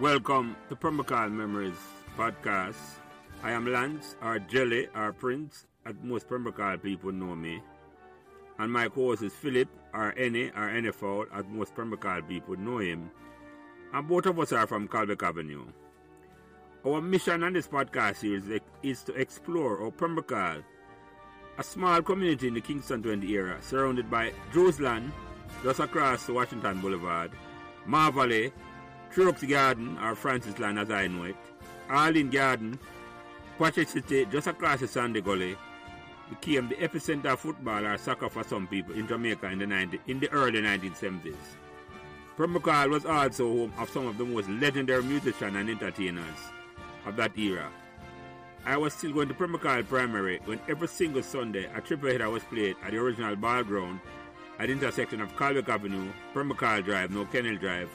Welcome to Pembroke Hall Memories podcast. I am Lance, or Jelly, or Prince, as most Pembroke Hall people know me. And my co-host is Philip, or Any, or NFL, as most Pembroke Hall people know him. And both of us are from Calbeck Avenue. Our mission on this podcast series is to explore our Pembroke Hall, a small community in the Kingston 20 area, surrounded by Land, just across Washington Boulevard, Marvalley, Trucks Garden, or Francis Land as I know it, Arlene Garden, Patrick City, just across the Sandy Gully, became the epicenter of football or soccer for some people in Jamaica in the, 90, in the early 1970s. Pembroke Hall was also home of some of the most legendary musicians and entertainers of that era. I was still going to Pembroke Hall Primary when every single Sunday a triple header was played at the original ball ground at the intersection of Calbeck Avenue, Pembroke Hall Drive, no Kennel Drive,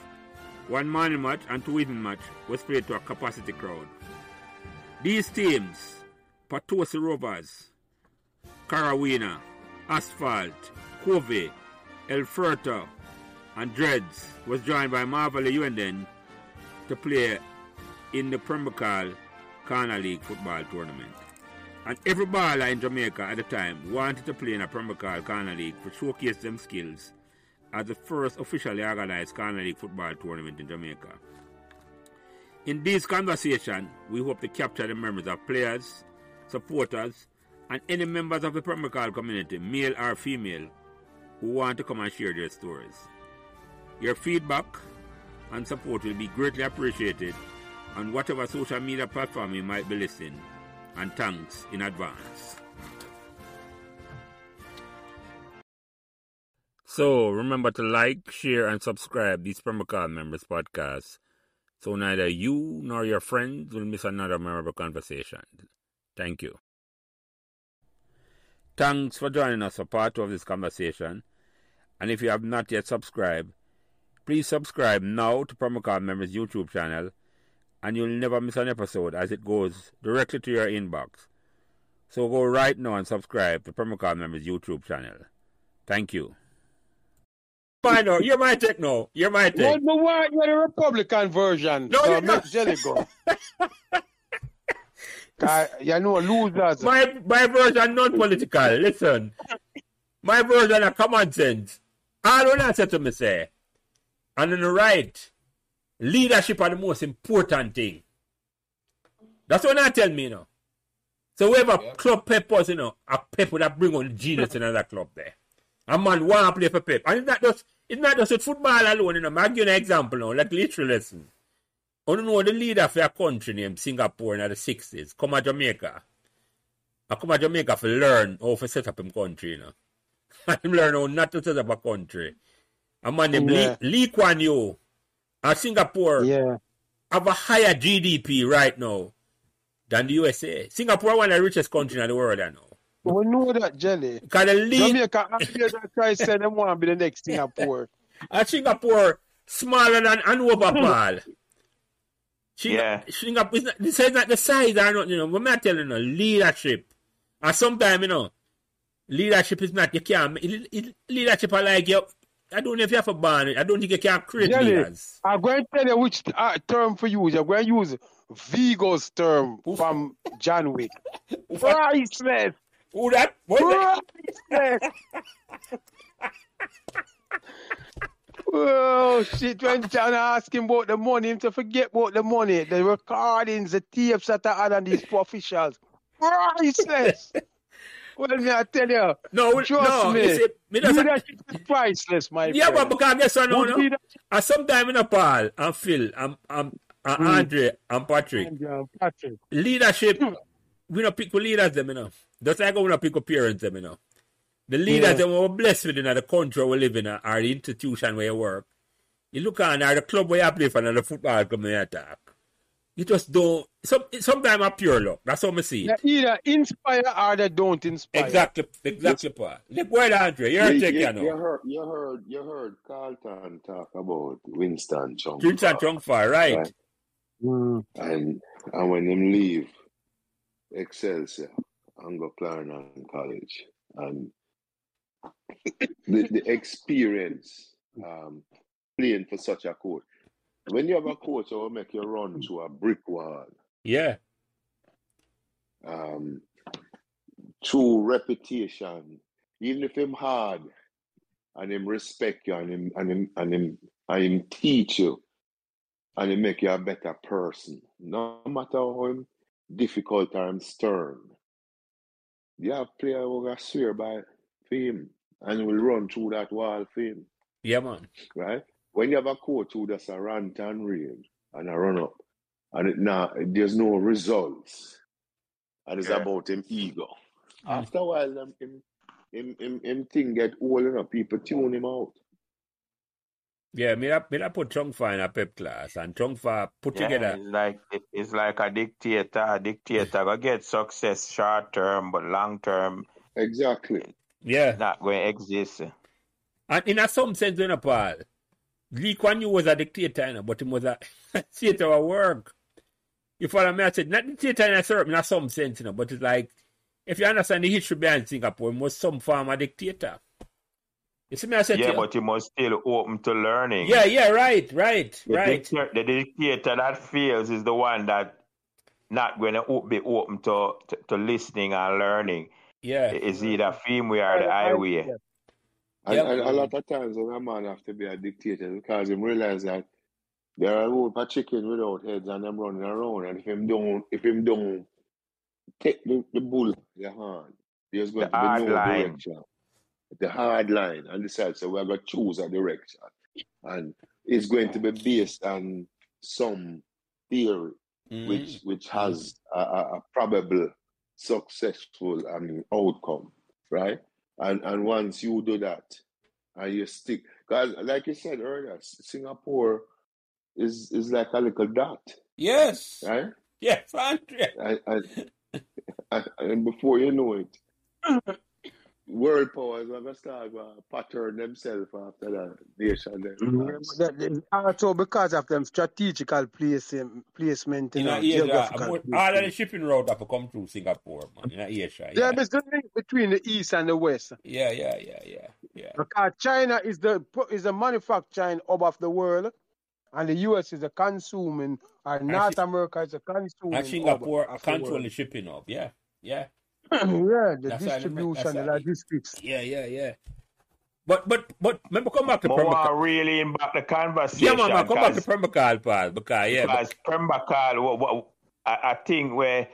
one morning match and two evening match was played to a capacity crowd. These teams, Potosi Rovers, Carawina, Asphalt, Covey, Elferta, and Dreads, was joined by Marvel Uenden to play in the Pembroke Hall Corner League football tournament. And every baller in Jamaica at the time wanted to play in a Pembroke Hall Corner League to showcase them skills as the first officially organized Corner League football tournament in Jamaica. In this conversation, we hope to capture the memories of players, supporters, and any members of the Pembroke Hall community, male or female, who want to come and share their stories. Your feedback and support will be greatly appreciated on whatever social media platform you might be listening, and thanks in advance. So remember to like, share, and subscribe these Pembroke Hall Members podcasts so neither you nor your friends will miss another memorable conversation. Thank you. Thanks for joining us for part two of this conversation. And if you have not yet subscribed, please subscribe now to Pembroke Hall Members YouTube channel and you'll never miss an episode as it goes directly to your inbox. So go right now and subscribe to Pembroke Hall Members YouTube channel. Thank you. Fine, no, you're my techno. You're my tech. No, no, you're the Republican version. No, so you're not. Jelly go. you know, losers. My my version non-political. Listen, my version of common sense. All what I said to me say, and on the right, leadership are the most important thing. That's what I tell me, you know. So whoever yeah. club peppers, you know, a pepper that bring on genius in another club there. A man want to play for pep. And it's not just it's not just with football alone, you know. I'll give you an example now, like literal lesson. I don't know the leader for a country named Singapore in the 60s, come to Jamaica. I come to Jamaica to learn how to set up a country, you know. I learn how not to set up a country. A man named yeah. Lee, Lee Kuan Yew. And Singapore yeah. have a higher GDP right now than the USA. Singapore one of the richest country in the world I know. We know that, Jelly. Because the lead... Jamaica, after that try to say them want to be the next Singapore. and Singapore smaller than Hanover Paul. yeah. Singapore, is not, this is not the size or not, you know. But I'm telling you, leadership. And sometimes, you know, leadership is not, you can't, leadership are like, you, I don't know if you have a ban. I don't think you can create Jelly, leaders. I'm going to tell you which uh, term for use. I'm going to use Viggo's term from John Wick. Priceless. Who that? That? oh shit! When John asked him about the money, him to forget about the money, the recordings, the tapes that I had on these officials. Priceless. What did I tell you? No, Trust no, me. you see, me Leadership is priceless, my Yeah, friend. Yeah, but because guess what now, Good no? leadership- And sometime in a Paul and Phil and, and, and Mm. Andre and Patrick, And, uh, Patrick. leadership, we don't pick leaders them, you know. Just like we don't pick up parents them, you know. The leaders Yeah. that we're blessed with in the country we live in uh, or the institution where you work. You look on or the club where you play for and the football club where you attack. You just don't some sometimes a pure luck. That's how I see it. They either inspire or they don't inspire. Exactly, exactly, Paul. Look where Andre, you're You, a tech, you, you you know. heard, you heard, you heard Carlton talk about Winston Chong. Prince and Chung Far, right? Right. Mm. And and when him leave Excelsior and go Clarendon College, and the, the experience um, playing for such a coach, when you have a coach who will make you run to a brick wall, Yeah. um, through reputation, even if him hard and him respect you and him and him and him and him teach you and him make you a better person. No matter how him difficult or him stern. You have player who gonna swear by for him and will run through that wall for him, Yeah, man. right? When you have a coach who does a rant and rave and a run up and it now there's no results and it's Yeah. about him ego. Mm. After a while, him, him, him, him, him thing get old enough, people tune him out. Yeah, me that me that put Chung Fa in a pep class and Chung Fa put Yeah, together. it's like it's like a dictator. A dictator gonna get success short term, but long term Exactly. Yeah. not going to exist. And in a some sense, you know, Paul, Lee Kuan Yew was a dictator, you know, but he was a theater of work. You follow me? I said, not dictator in a certain, in a some sense, you know, but it's like, if you understand the history behind Singapore, he was some form of dictator. You see me? I said, Yeah, to you? but you must still open to learning. yeah, yeah, right, right, The, right. dictator, the dictator that fails is the one that not going to be open to, to, to listening and learning. Yeah, It's either female or the I- I- highway. yeah. And, Yeah. and a lot of times, a man have to be a dictator because him realize that there are a whole of chicken without heads and them running around. And if him don't, if him don't take the, the bull in the hand, there's going The to be no line. direction. The hard line and decide, so we're going to choose a direction. And it's going to be based on some theory. Mhm. which which has a, a, a probable successful I mean, outcome, right? And and once you do that, and you stick, because like you said earlier, Singapore is is like a little dot, yes, right? yes, Andre. And, and, and, and before you know it, world powers are gonna start uh, pattern themselves after that nation. Then, Mm, that- that- Also because of them strategical placement, placement, you In know, a Asia, geographical about- all of the shipping route have come through Singapore, man. In Asia, Yeah, yeah. but it's the link between the east and the west. Yeah, yeah, yeah, yeah, yeah. Because China is the is the manufacturing hub of the world, and the US is a consuming, and North Si- America is a consuming. And Singapore hub of the control the shipping up. Yeah, yeah, yeah, the That's why they make- distribution, that's the why- logistics. yeah, yeah, yeah. But but but remember come back to But I want Pembroke Hall. really in back the conversation. Yeah, man, man, come back to cause- Pembroke Hall, Paul, because yeah, but, because what, what, I, I think where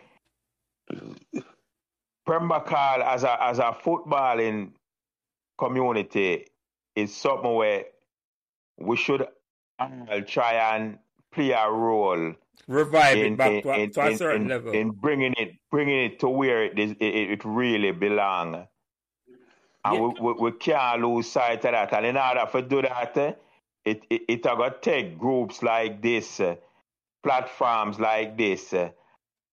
Pembroke Hall as a as a footballing community is something where we should mm. all try and play a role revive in it back to, a, in, to a certain in, level. in bringing it bringing it to where it is, it, it really belong. And Yeah. we, we, we can't lose sight of that. And in order to do that, it it, it a got take groups like this, platforms like this,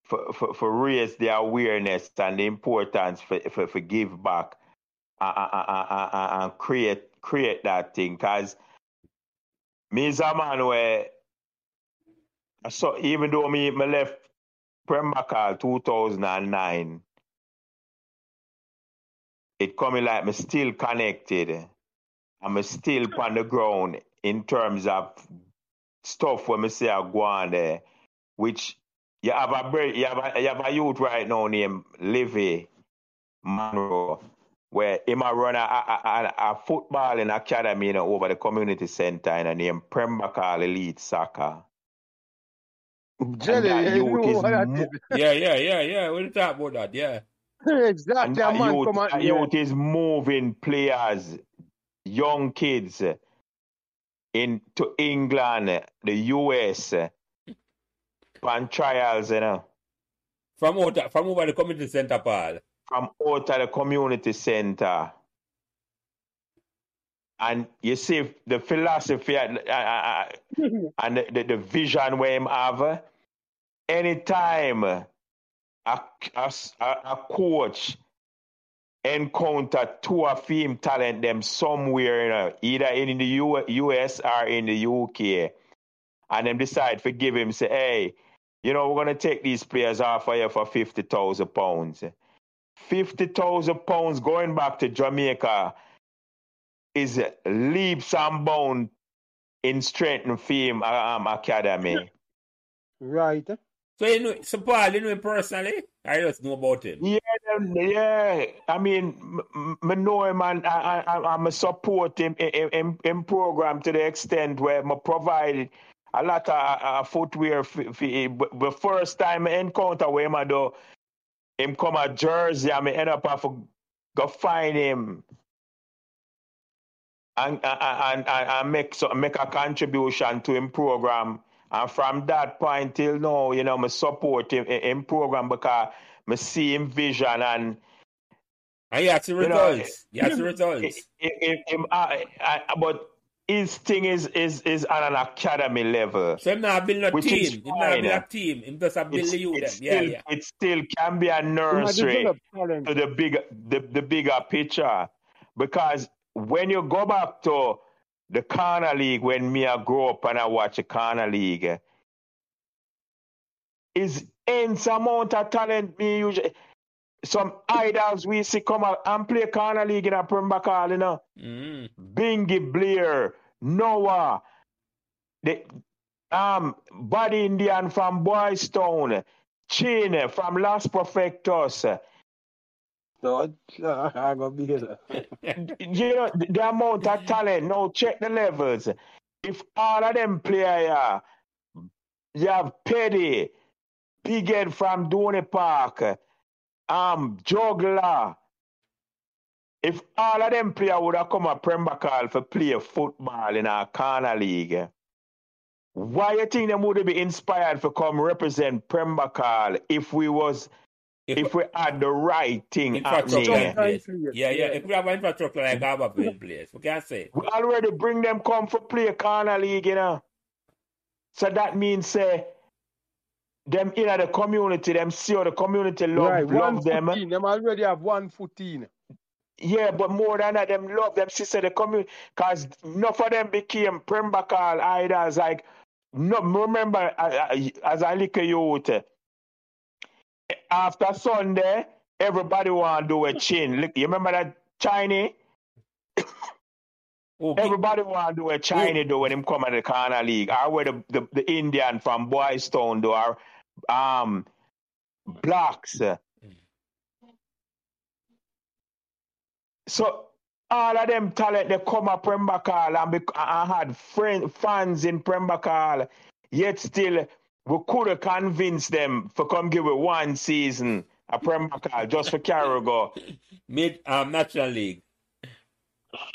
for, for, for raise the awareness and the importance for, for, for give back and, and, and, and create create that thing. Cause me is a man where so even though me, me left Pembroke Hall 2009, it coming like me still connected. I'm still on the ground in terms of stuff when me say I go on there, which you have a you have a, you have a youth right now named Livy Monroe, where him a run a, a, a, a footballing academy you know, over the community center you know, named Pembroke Hall Elite Soccer. Jelly, that you youth know is what mo- yeah, yeah, yeah, yeah. We'll talk about that. Yeah, exactly, a that man youth, come out that yeah. youth is moving players, young kids into England, the US, on trials, you know, from out from over the community center, Paul. from out of the community center. And you see the philosophy and, uh, uh, and the, the, vision where him have. Anytime a, a, a, a coach encounter two of him talent them somewhere, you know, either in the U, US or in the UK, and them decide to give him say, hey, you know, we're gonna take these players off of you for fifty thousand pounds. Fifty thousand pounds going back to Jamaica is leaps and bounds in Strength and Fame um, Academy. Right. So you know, so Paul, you know him personally? I just know about him. Yeah, yeah. I mean, m- m- I know him and I, I, I'm a support him in, in, in program to the extent where I provide a lot of uh, footwear for, for but the first time I encounter with him, I do him come a Jersey, I mean, end up have to go find him and, and, and, and make so, make a contribution to him program. And from that point till now, you know, I support him in program because I see him vision and And you have the You know, results. You have the results. him, him, him, I, I, but his thing is is is on an academy level. So him not build a Which is team. Him not build a fine. team. Him just a build It's, the it's them. Yeah, still yeah. it still can be a nursery develop talent. to the big the, the bigger picture. Because when you go back to the corner league when me I grow up and I watch the corner league, is immense amount of talent me usually some idols we see come out and play corner league in a Pembroke Hall, you know. Mm. Bingy Blair, Noah, the um Body Indian from Boys Town, Chin from Las Perfectos. Uh, I'm gonna be here. You know, the, amount of talent. Now check the levels. If all of them play here, you have Petty, Big Ed from Donny Park, um, Juggler. If all of them player would have come a Pembroke Hall for play football in our corner league, why you think them would be inspired for come represent Pembroke Hall if we was If, if we had the right thing infrastructure happening? in place. Yes, Yeah, yeah. yes. If we have infrastructure like Gaba in place, we can say. We already bring them come for play corner league, you know. So that means say them in the community, them see how the community love, right, one love them. footeen. Them already have one footeen. Yeah, but more than that, them love them sister the community because enough of them became Pembroke Hall idols. Like, no, remember uh, uh, as a little youth, after Sunday, everybody want to do a chin. Look, You remember that Chinese? Okay. Everybody want to do a Chinese do when him come at the corner league. Or where the, the, the Indian from Boys Town do or um blacks. So all of them talent they come at Pembroke Hall and, and had friend, fans in Pembroke Hall, yet still we could have convinced them for come give it one season at Pembroke Hall just for Carrigo Mid um, National League.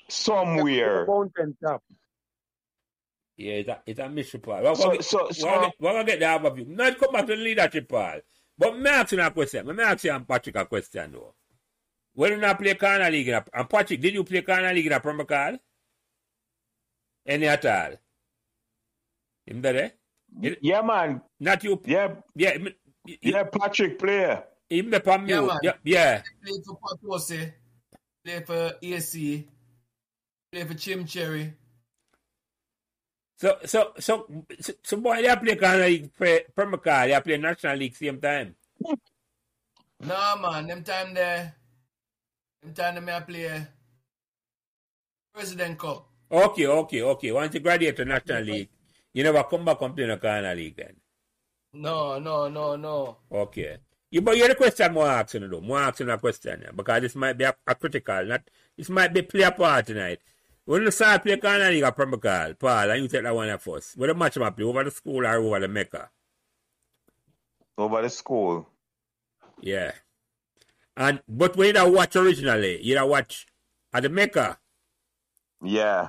somewhere. Mountain top. Yeah, it's a, it's a mystery, Paul. We're So, going so, to so, get, we're gonna get the half of you. Not come back to the leadership, Paul. But me ask you a question. Me ask you and Patrick a question, though. When you not play corner league, in a, and Patrick, did you play corner league in a Pembroke Hall? Any at all? Him there? Eh? yeah, man. Not you. Yeah, Yeah, him, him, yeah, Patrick player. him the from Yeah, you. man. Yeah, yeah. Played for Patose, played for AC, played for Chim Cherry. So, so, so, so, so boy, they play corner league, play Pembroke Hall, they play National League same time. Nah, man, them time there, them time them I play President Cup. Okay, okay, okay. Once you graduate to National League, you never come back and play in the corner league then. No, no, no, no. Okay. You, but you're the question more asking though. More asking a question yeah, because this might be a, a critical, not this might be play a part tonight. When you start play corner league at Pembroke Hall, Paul, and you take that one at first. Where the match am I play? Over the school or over the Mecca? Over the school. Yeah. And but when you don't watch originally, you don't watch at the Mecca. Yeah.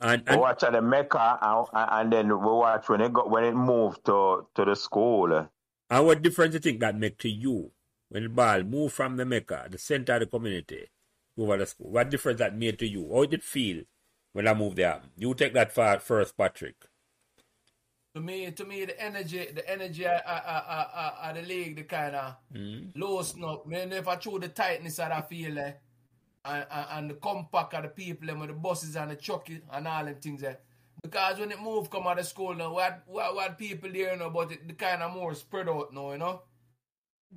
And, We watch at the Mecca and, and then we watch when it got when it moved to, to the school. And what difference you think that make to you when the ball move from the Mecca, the center of the community, over the school? What difference that made to you? How did it feel when I moved there? You take that far first, Patrick. To me, to me, the energy, the energy of, of, of, of, of the league, the kind of Mm. loosen up. if I show the tightness that I feel eh, and, and, and the compact of the people them with the buses and the chucky and all them things there. Because when it move come out of school now, what what what people there you know, but it, the kind of more spread out now, you know.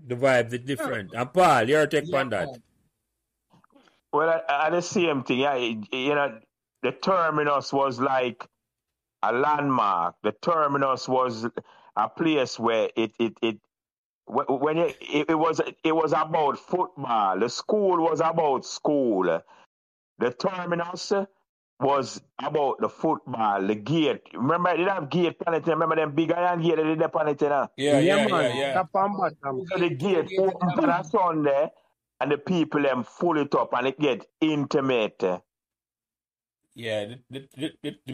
The vibes is different. And Paul, your take Yeah, on that. Well, at, at the same thing, yeah, you know, the terminus was like a landmark. The terminus was a place where it it it wh- when it, it, it was it was about football. The school was about school. The terminus was about the football, the gate. Remember, they didn't have gate on. Remember them big iron gate they did on it, you? Yeah, yeah, yeah, man. yeah. Top and bottom. So the gate open on a Sunday, and the people them full it up, and it get intimate. Yeah,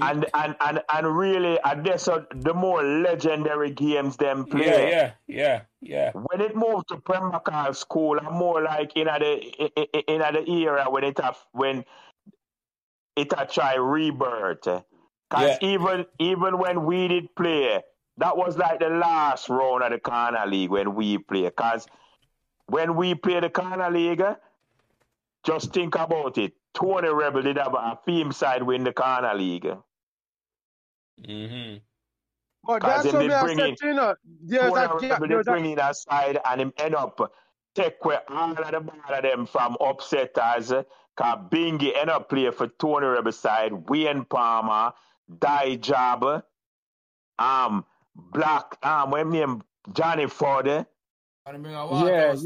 And and and and really, I guess uh, the more legendary games them play. yeah, yeah, yeah. yeah. When it moved to Pembroke Hall School, I'm more like in the in the era when it have when it a try rebirth. Cause Yeah. even even when we did play, that was like the last round of the corner league when we play. Cause when we play the corner league, just think about it. Tony Rebel did have a theme side win the corner league. Mm-hmm. But that's what they me I bring said, in- to you know, there's Tony a gap. Rebel they There's a, bring in a side and him end up take away all of the ball of them from upsetters. Cause Bingy end up play for Tony Rebel side, Wayne Palmer, Die Job, um, Black, um, what him name, Johnny Ford. And bring yeah, house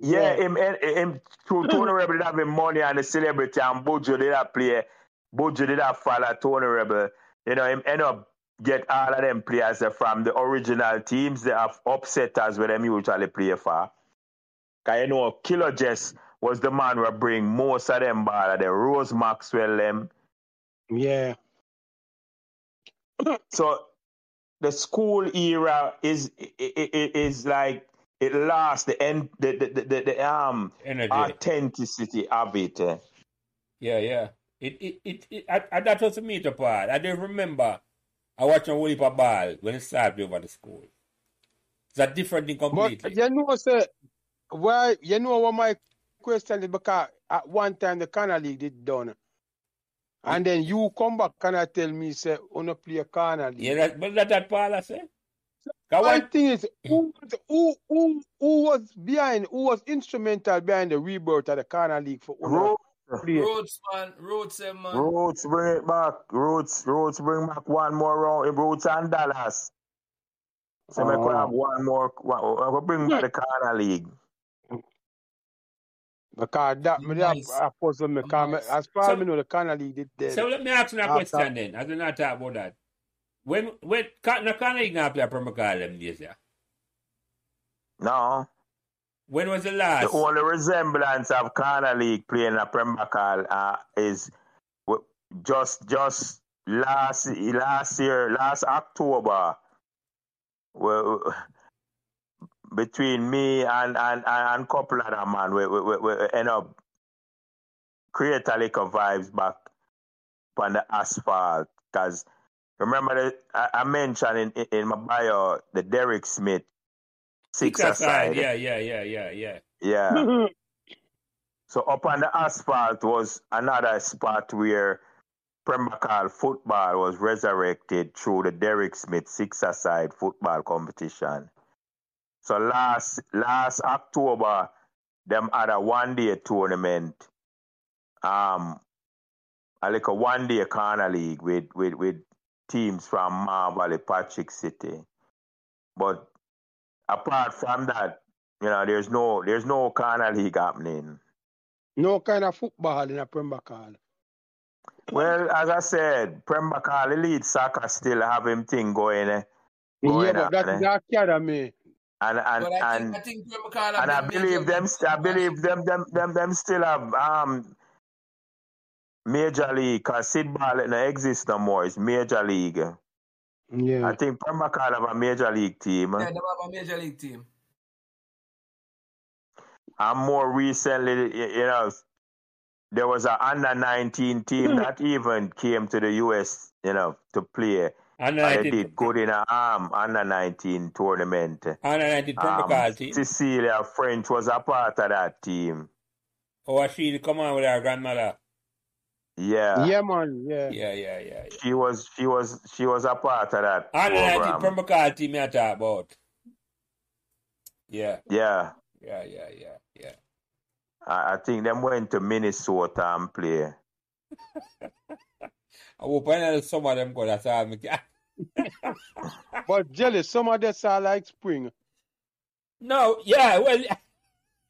yeah. Yeah, him, him, him to Tony Rebel did have him money and the celebrity and Bojo did have play. Bojo did have follow Tony Rebel. You know, him end up get all of them players from the original teams they have upsetters where them usually play for. Cause you know, Killer Jess was the man who bring most of them ball, the Rose Maxwell them. Yeah. So the school era is i- i- i- is like it lost the end the the, the, the, the um Energy. authenticity of it. Yeah, yeah. It, it, it, it I, I, that was a meter part. I don't remember. I watched a whole heap of ball when it started over the school. It's a different thing But completely. you know, say, why, you know what my question is because at one time the corner league did done. And then you come back and I tell me, say, wanna play a corner league. Yeah, that, but that, that Paul I say. Cause One one, thing is, who, was- who, who, who was behind, who was instrumental behind the rebirth of the corner league for Una Ro- Roots, man. Roots, eh, man. Roots bring it back. Roots, Roots bring back one more round. Roots and Dallas. So we could Oh. have one more. One, we bring back the corner league. Because that, me that Nice. a puzzle me, 'cause me- Nice. as far So- as me know, the corner league did dead. so let me ask you a question then, as we not talk about that. When, when, can, no, can I not play Pembroke Hall them days. No. When was the last? The only resemblance of corner league playing a Premier uh, is just just last last year, last October. Well, between me and and and, and couple of them man, we, we, we, we end up create a little vibes back on the asphalt. Cause remember that I, I mentioned in, in, in my bio the Derek Smith six aside. Yeah, yeah, yeah, yeah, yeah. Yeah. So up on the asphalt was another spot where Pembroke Hall football was resurrected through the Derek Smith six-a-side football competition. So last last October, them had a one-day tournament, um, a like a one-day corner league with with with teams from Ma Valley, Patrick City. But apart from that, you know, there's no there's no corner league happening. no kind of football in a Premier Well, as I said, Pembroke Hall Elite Soccer still have him thing going, eh? Yeah, Going but that's on, the academy. and and But I and think, I think Pembroke Hall have and I believe them. I believe them. Them them them still have um major league. Cause Sid Bartlett no exist no more. It's major league. Yeah. I think Pembroke Hall have a major league team. Yeah, they have a major league team. And more recently, you know, there was a under 19 team that even came to the US, you know, to play. Under And they 19, did good in a um, under 19 tournament. under 19 Premier Um, team. Cecilia French was a part of that team. Oh, she come on with her grandmother. Yeah. yeah, man. Yeah. Yeah, yeah, yeah. yeah. She was she was she was a part of that Under 19 program. Pembroke Hall team I talk about. Yeah, Yeah. yeah, yeah, yeah, yeah. I, I think them went to Minnesota and play. I hope I know some of them go. That's all me can. But jelly, some of this are like spring. No, yeah, well,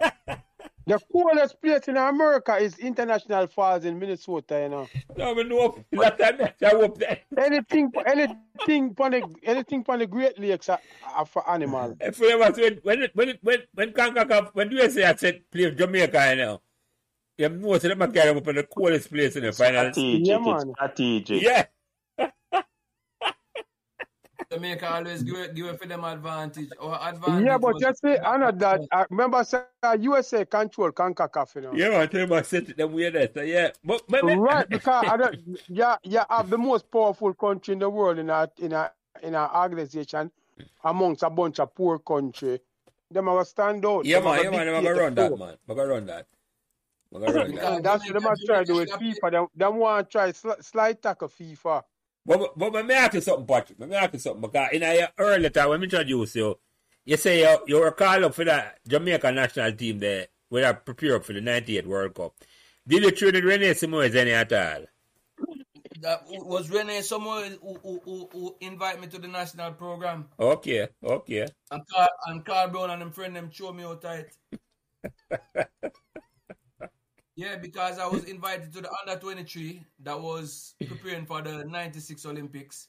The coolest place in America is International Falls in Minnesota, you know. no, me know that time. I hope that. Anything, anything on the, anything on the Great Lakes are, are for animals. If we ever when when it- when it- when when CONCACAF when USA had said play Jamaica, you know, you know, most of them are carrying up in the coolest place in the final. Strategic. Yeah, it's man. strategic. Yeah, Jamaica always give it, give it for them advantage. Or advantage. Yeah, but just say, I know that, uh, remember, say, uh, USA control CONCACAF, you know. yeah, man, tell you about set them way there. So yeah, but, but but- Right, because I don't, yeah, yeah, have the most powerful country in the world in our in our in a organization amongst a bunch of poor country. Them have stand out. Yeah, Them man, yeah, man, I'm gonna run that, flow. man. I'm gonna run that. I'm gonna run that. And that's what them are trying to do with FIFA. Them, them want to try sli- slide tackle FIFA. But, but, but me ask you something, Patrick. Let me ask you something. Because in a earlier time, when we introduce you, you say you, you were called up for that Jamaica national team there, where I prepare for the 98 World Cup. Did you train with Rene Simoes any at all? That was Rene someone who, who, who, who invite me to the national program. Okay, okay. And Carl, and Carl Brown and them friend them show me how tight. yeah, because I was invited to the under 23 that was preparing for the 96 Olympics.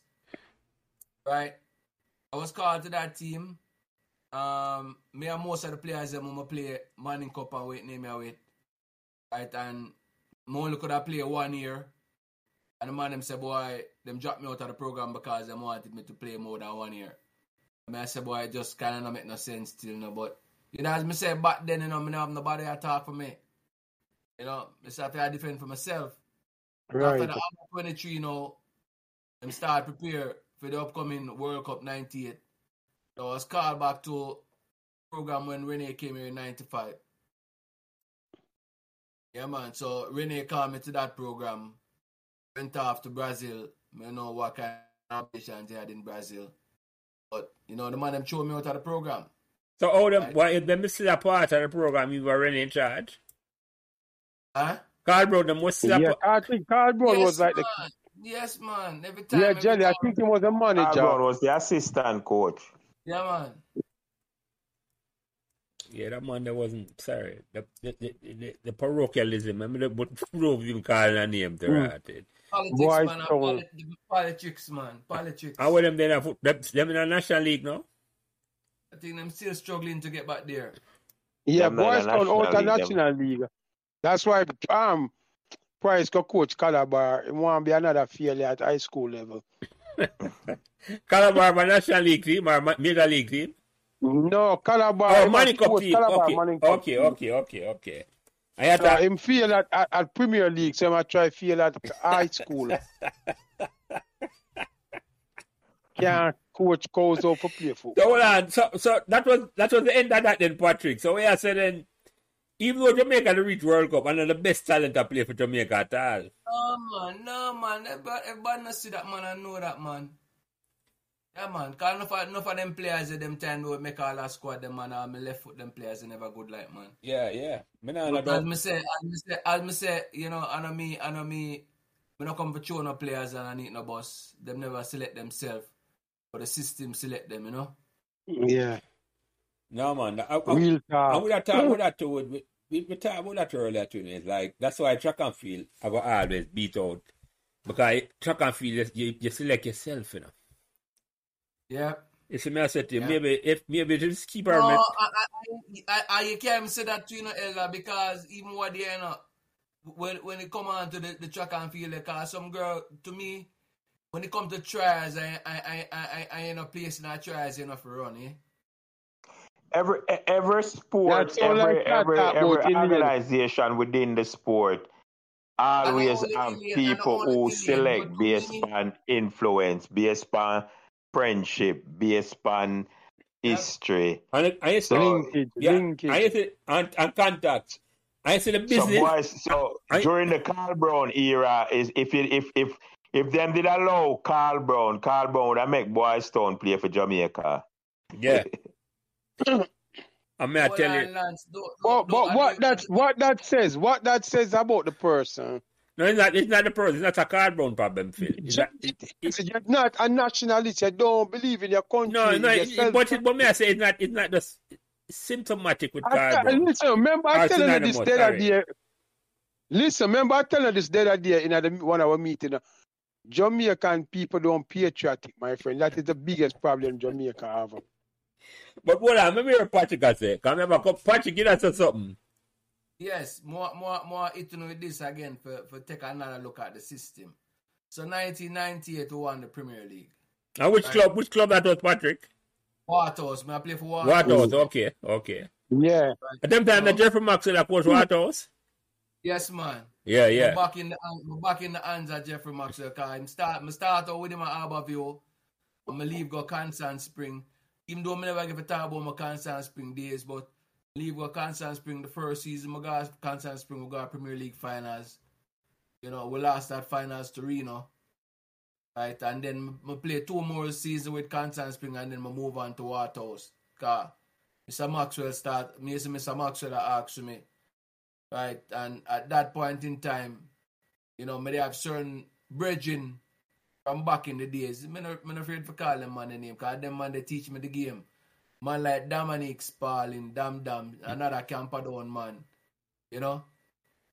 Right? I was called to that team. Um, me and most of the players them gonna play Manning Cup and wait name me wait. Right, and me only could have play one year. And the man them said, boy, them dropped me out of the program because they wanted me to play more than one year. I mean, I said, boy, it just kind of not make no sense still, know. But, you know, as me say back then, you know, me not have nobody to talk for me. You know, I start to defend for myself. After Right. the under 23, you know, them start prepare for the upcoming World Cup 98. So I was called back to program when Rene came here in 95. Yeah, man. So Rene called me to that program. Went off to Brazil. I don't know what kind of ambitions he had in Brazil. But, you know, the man them threw me out of the program. So, how them, Right. why, if them still a part of the program, you were Rene in charge? Huh? Carl Brown, them was Yeah. I think Carl Brown yes, was like the man. Yes, man. Every time. yeah, every Jelly. I think he was a manager. Brown manager. was the assistant coach. Yeah, man. Yeah, that man that wasn't sorry. The the the, the, the parochialism. I mean, the, but Rove even calling a name to Mm. it. Politics, Boy, man. and so- Polit- politics, man. Politics. How were them then? a foot- Them, them in the National League now? I think I'm still struggling to get back there. Yeah, Them not Boys in the Town out of National League, them. National League. That's why um Price got coach Calabar. He want to be another failure at high school level. Calabar, my National League team or Major League team? No, Calabar. Oh, Manning Cup team. Calabar Okay, Manning Cup okay, team. okay, okay, okay. I had So that. him feel at, at, at Premier League, so I try feel at high school. Can't coach goes for play football. So hold on. So so that was that was the end of that then, Patrick. So we are saying then, even though Jamaica the reach World Cup and they're the best talent to play for Jamaica at all. No, man. No, man. Everybody, everybody not see that, man. I know that, man. Yeah, man. Because enough of, enough of them players at them time they would make all our squad, them, man. And my left foot, them players, they never good like, man. Yeah, yeah. Me nah But as that. me say, as me say, as me say, you know, I know me, I know me, me not come for show no players and I need no boss. Them never select themselves. But the system select them, you know. Yeah, No man. I, I, real And talk. we are talking about that too. We, we, we talked about that earlier too. It's like that's why track and field I go always beat out because track and field you, you select yourself, you know. Yeah. It's a me I said to you, Yeah. maybe if maybe just keep No, our I, men- I, I, I, I, can't say that to you, know, Elder, because even what they you know, when when it come on to the, the track and field, because some girl to me, when it come to trials, I I I I I, I ain't no place in our trials, you know, for run, eh? Every every sport, That's all every that every every about in the end. organization within the sport always have and people who select but to based on influence, based on friendship, based on history. and I used to Linkage, yeah, linkage. I used to and, and contact. I used to the So business. boys, so I- during the Carl Brown era, is if it, if if if them did allow Carl Brown, Carl Brown would have make Boys Town play for Jamaica. Yeah. I mean, I Hold tell you, Lance, don't- But don't- but don't what that what that says, what that says about the person. No, it's not. It's not the person. It's not a Carl Brown problem, Phil. It's not, It is. You're not a nationalist. You don't believe in your country. no, no. you're It, but it, but me I say it's not. It's not just symptomatic with I card tell- brown. listen, remember I Or tell you this synonymous, the other Listen, remember I tell you this the other day in the, one of our meeting. uh, Jamaican people don't patriotic, my friend. That is the biggest problem Jamaica have. But hold on, let me hear Patrick I say. Come remember, come- Patrick, you done say something. Yes, more more more it with this again for, for take another look at the system. So 1998 we won the Premier League. And which club? Which club that was, Patrick? Waterhouse, may I play for Waterhouse? Waterhouse. Okay, okay. Yeah. At them time, the oh. Jeffrey Maxwell that coach hmm. Waterhouse. Yes, man. Yeah, I'm yeah. back in the I'm back in the hands of Jeffrey Maxwell. Cause I'm start I start out with him at Harborview. I'm leave go Constant Spring. Even though I never give a talk about my Constant Spring days, but leave go Constant Spring the first season. I got Constant Spring, we got Premier League finals. You know, we lost that finals to Reno. Right, and then I play two more seasons with Constant Spring and then I move on to Waterhouse. Mr. Maxwell start me say Mr. Maxwell asked me right? And at that point in time, you know, may they have certain brethren from back in the days. I'm not, I'm not afraid to call them man the name, because them man they teach me the game. Man like Dominic Spalding, Dam Dam, another Camperdown man. You know?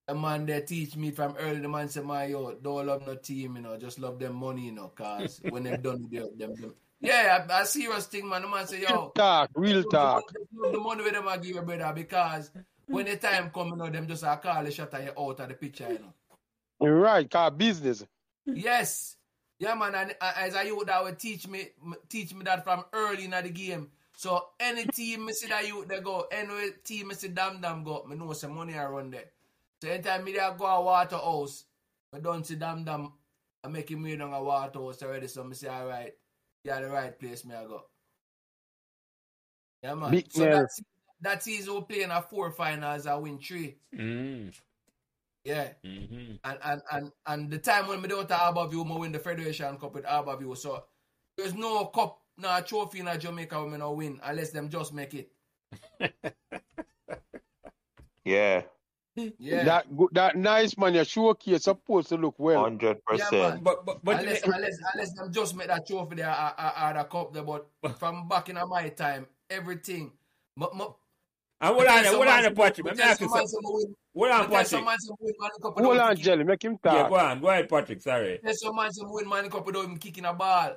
The man they teach me from early, the man say, my yo, don't love no team, you know, just love them money, you know, cause when they're done with them, them. Yeah, a, a serious thing, man. The man say, yo, Real talk, real talk. the, money with them I give you, brother, because when the time come, you know, them just a call the shot and you out of the picture, you know. You're right, car business. Yes. Yeah, man, and uh, as a youth that would teach me teach me that from early in the game. So any team me see that youth they go, any team me see damn damn go, me know some money around there. So anytime me there go a Waterhouse, I don't see damn damn I make him win on a Waterhouse already, so me say alright, yeah the right place me I go. Yeah man. Big so man. that, se- that season we playing a four finals, I win three. Mm, Yeah. hmm And and and and the time when me do to Harborview, me win the Federation Cup with Harborview. So there's no cup, no trophy in Jamaica when me no win unless them just make it. Yeah, Yeah. That that nice man, your showcase supposed to look well. hundred Yeah, percent. But but but unless, unless, unless them just make that trophy there or, or, or the cup there, but from back in my time, everything. M- m- and hold on, tell hold some on, man Patrick. say- Let me ask you something. say me Hold on, Patrick. man say me win Hold on, Jelly, make him talk. Yeah, go on, go ahead, Patrick. Sorry. Tell some man say me win Manning Cup without him kicking a ball.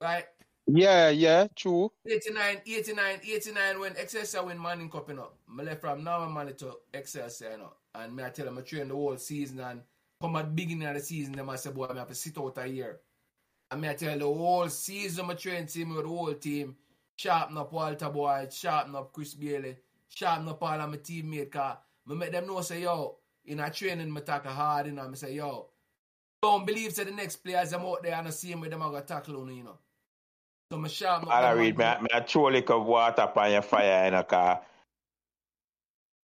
Right? Yeah, yeah, true. 89, 89, 89 when Excelsior win Manning Cup, you know. I left from now I'm money to Excelsior, you know. And me I tell them I train the whole season and come at beginning of the season, them I say, boy, I have to sit out a year. And me I tell the whole season I train team with the whole team, sharpen up Walter Boyd, sharpen up Chris Bailey, sharpen up all of my teammates, cause me make them know say, yo, in a training me tackle hard, you know, me say, yo, don't believe say the next players I'm out there and I see them with them I got tackle on, you know. So me sharpen up I read, me, man. me a throw a lick of water upon your fire in a car.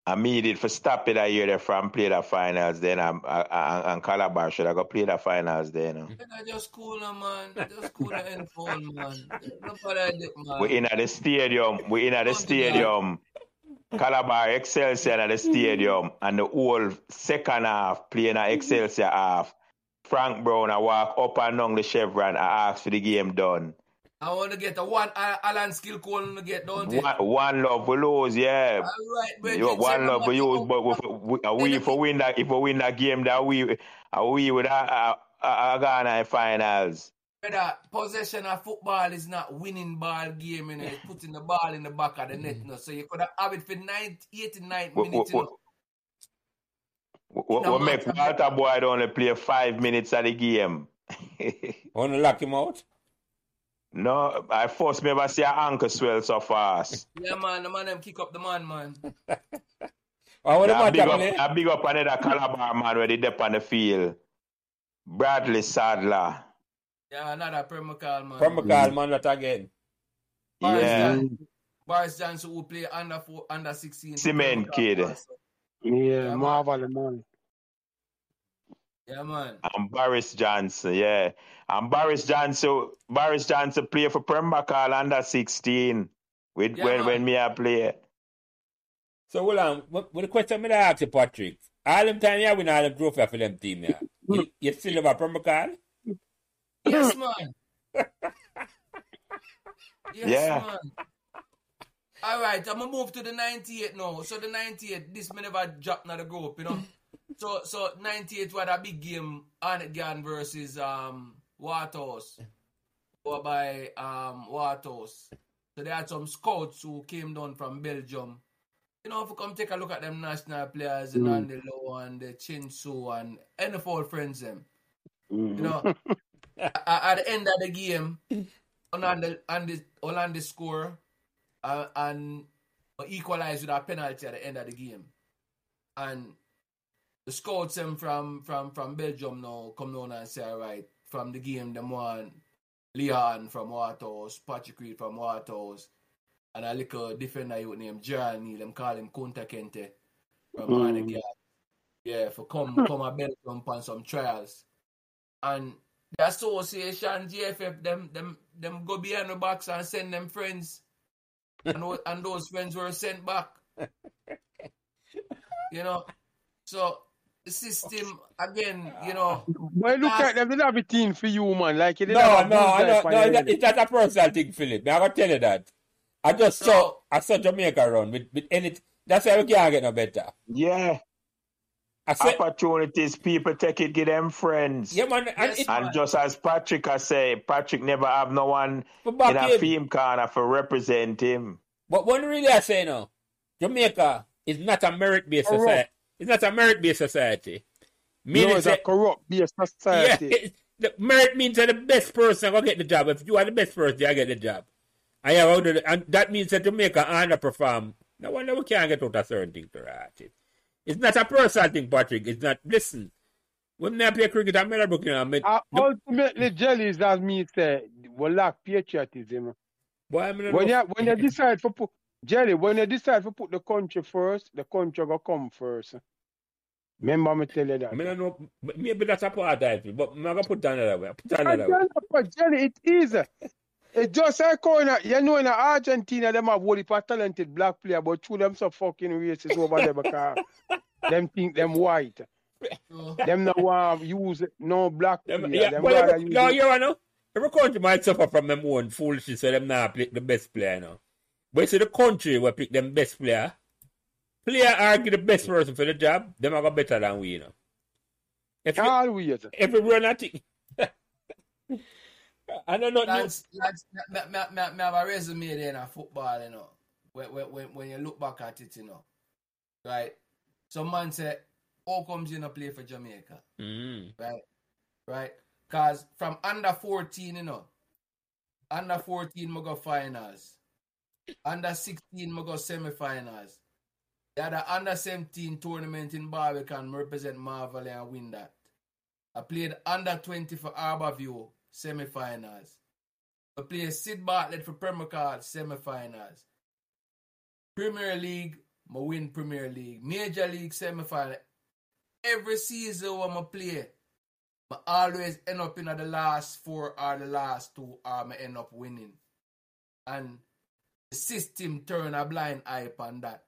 I made it for stop it a year there from play the finals then uh, uh, and Calabar should I go play the finals then. Know. Just cool man. Just cool the info, man. Nobody did, man. We in at the stadium, we in at the Don't do that. stadium. Calabar Excelsior at the stadium and the whole second half playing at Excelsior half. Frank Brown I walk up and down the chevron I ask for the game done. I want to get a one Al- Alan skill call to get, don't it? One, one love we lose, yeah. All right, but You it's one love we man use, but go- we, we, uh, we if we win that if we win that game that we uh, we with a a, a Ghana in finals. Brother, possession of football is not winning ball game, you know. It's putting the ball in the back of the net, you know. So you could have it for 90, 89 We, minutes, you know. we, we, No, we make man. Walter Boyd only play five minutes of the game. Want to lock him out? No, I first never see an ankle swell so fast. Yeah, man. The man them kick up the man, man. Oh, what I about big up, that? I big up another Calabar man where they dip on the field. Bradley Sadler. Yeah, another Pembroke Hall, man. From McCall, mm. man, that again. Boris Yeah. Johnson, Boris Johnson who play under four, under 16. Cement kid. Yeah, Yeah, man. man. Yeah, man. And Boris Johnson, yeah. And Boris Johnson, Boris Johnson play for Pembroke under 16 with Yeah, when, man. when me I play. So, hold on. What, what the question me I ask you, Patrick? All them time you win all them trophy for them team, yeah. You, you still have a Pembroke Hall? Yes, man. yes, Yeah. man. All right, I'm gonna move to the 98 now. So the 98, this me never dropped in the group, you know. So so 98 was a big game, Arnett Gan versus um Waterhouse. Or by um Waterhouse. So they had some scouts who came down from Belgium. You know, if you come take a look at them national players, the Nandy Low and the Chinsu and NFL friends them. You know, at the end of the game, Orlando, and the, Orlando score uh, and equalize with a penalty at the end of the game. And the scouts them from, from, from Belgium now come down and say, all right, from the game, them one Leon from Waterhouse, Patrick Reid from Waterhouse, and a little defender you named Neal, them call him Kunta Kinte from Mm. Yeah, for come come a Belgium on some trials. And the association, GFF, them them them go behind the box and send them friends. And, and those friends were sent back. You know. So system again, you know, But look at them, they don't have a team for you, man. Like, they No, don't have a no, bullseye no, no, it's not, it's not a personal thing, Philip. I'm gonna tell you that. I just saw No. I saw Jamaica run with, with any that's why we can't get no better. Yeah. I said Opportunities, people take it, give them friends. yeah man and Yes, it, And just as Patrick has say, Patrick never have no one for in back a him. film corner for represent him. But what really I say no, Jamaica is not a merit based Corrupt. society. It's not a merit based society. No, Meaning it's a corrupt based yeah, society. it, the merit means that the best person will get the job. If you are the best person, you get the job. And, you have to- and that means that Jamaica underperform. No wonder we can't get out of certain things to it. It's not a personal thing, Patrick. It's not. Listen, when I play cricket, I'm Meadowbrook, you know, I mean, Uh, the, ultimately, jellies, as me say, will lack patriotism. boy, I mean, When you when you decide for jelly, when you decide to put the country first, the country go come first. Remember me tell you that. I mean, I know, maybe that's a part of it, but I'm going to put that another way. Put that And another way. but jelly, it is. It just like in you know in Argentina them have whole heap talented black player, but two them so fucking racist over there because them think them white. Them no want use no black player. yeah, them well, every, no, you know, every country might suffer from them own foolishness, so them not pick the best player, you know. But you see the country will pick them best player. Player argue the best person for the job, them are go better than we, you know. If you, always. everywhere nothing. I don't know. lads, lads, me, me, me, me have a resume there in a football, you know. When, when, when, when you look back at it, you know. Right? Some man say, how comes you not play for Jamaica? Mm. Right? Right? Because from under 14, you know, under 14, we go finals. Under 16, I go semi-finals. Had a under 17 tournament in Barbican, represent Marvel and win that. I played under 20 for Harborview, semi-finals. I played Sid Bartlett for Pembroke Hall, semi-finals. Premier League, I win Premier League. Major League semi-final. Every season when I play, I always end up in the last four or the last two, or I end up winning. And the system turn a blind eye on that.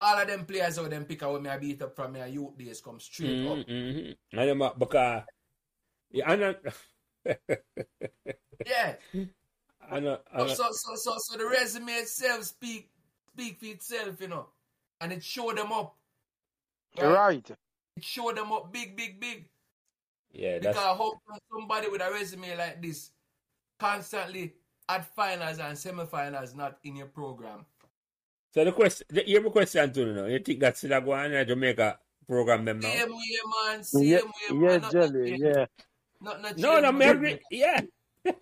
All of them players out them pick out when me I beat up from my youth days come straight up. Mm-hmm. mm-hmm. And them, uh, because, yeah, I know, Yeah. I know, I know. So, so, so, so the resume itself speak speak for itself, you know. And it show them up. Right. It show them up big, big, big. yeah, Because that's, how can somebody with a resume like this constantly at finals and semi-finals not in your program? so the question, the, you have a question too, you know. You think that's still going on uh, Jamaica program them now? Same way, man. Same Yeah, way, man. yeah, Not, jelly, not, yeah. not, not No, change, no, man. maybe, yeah.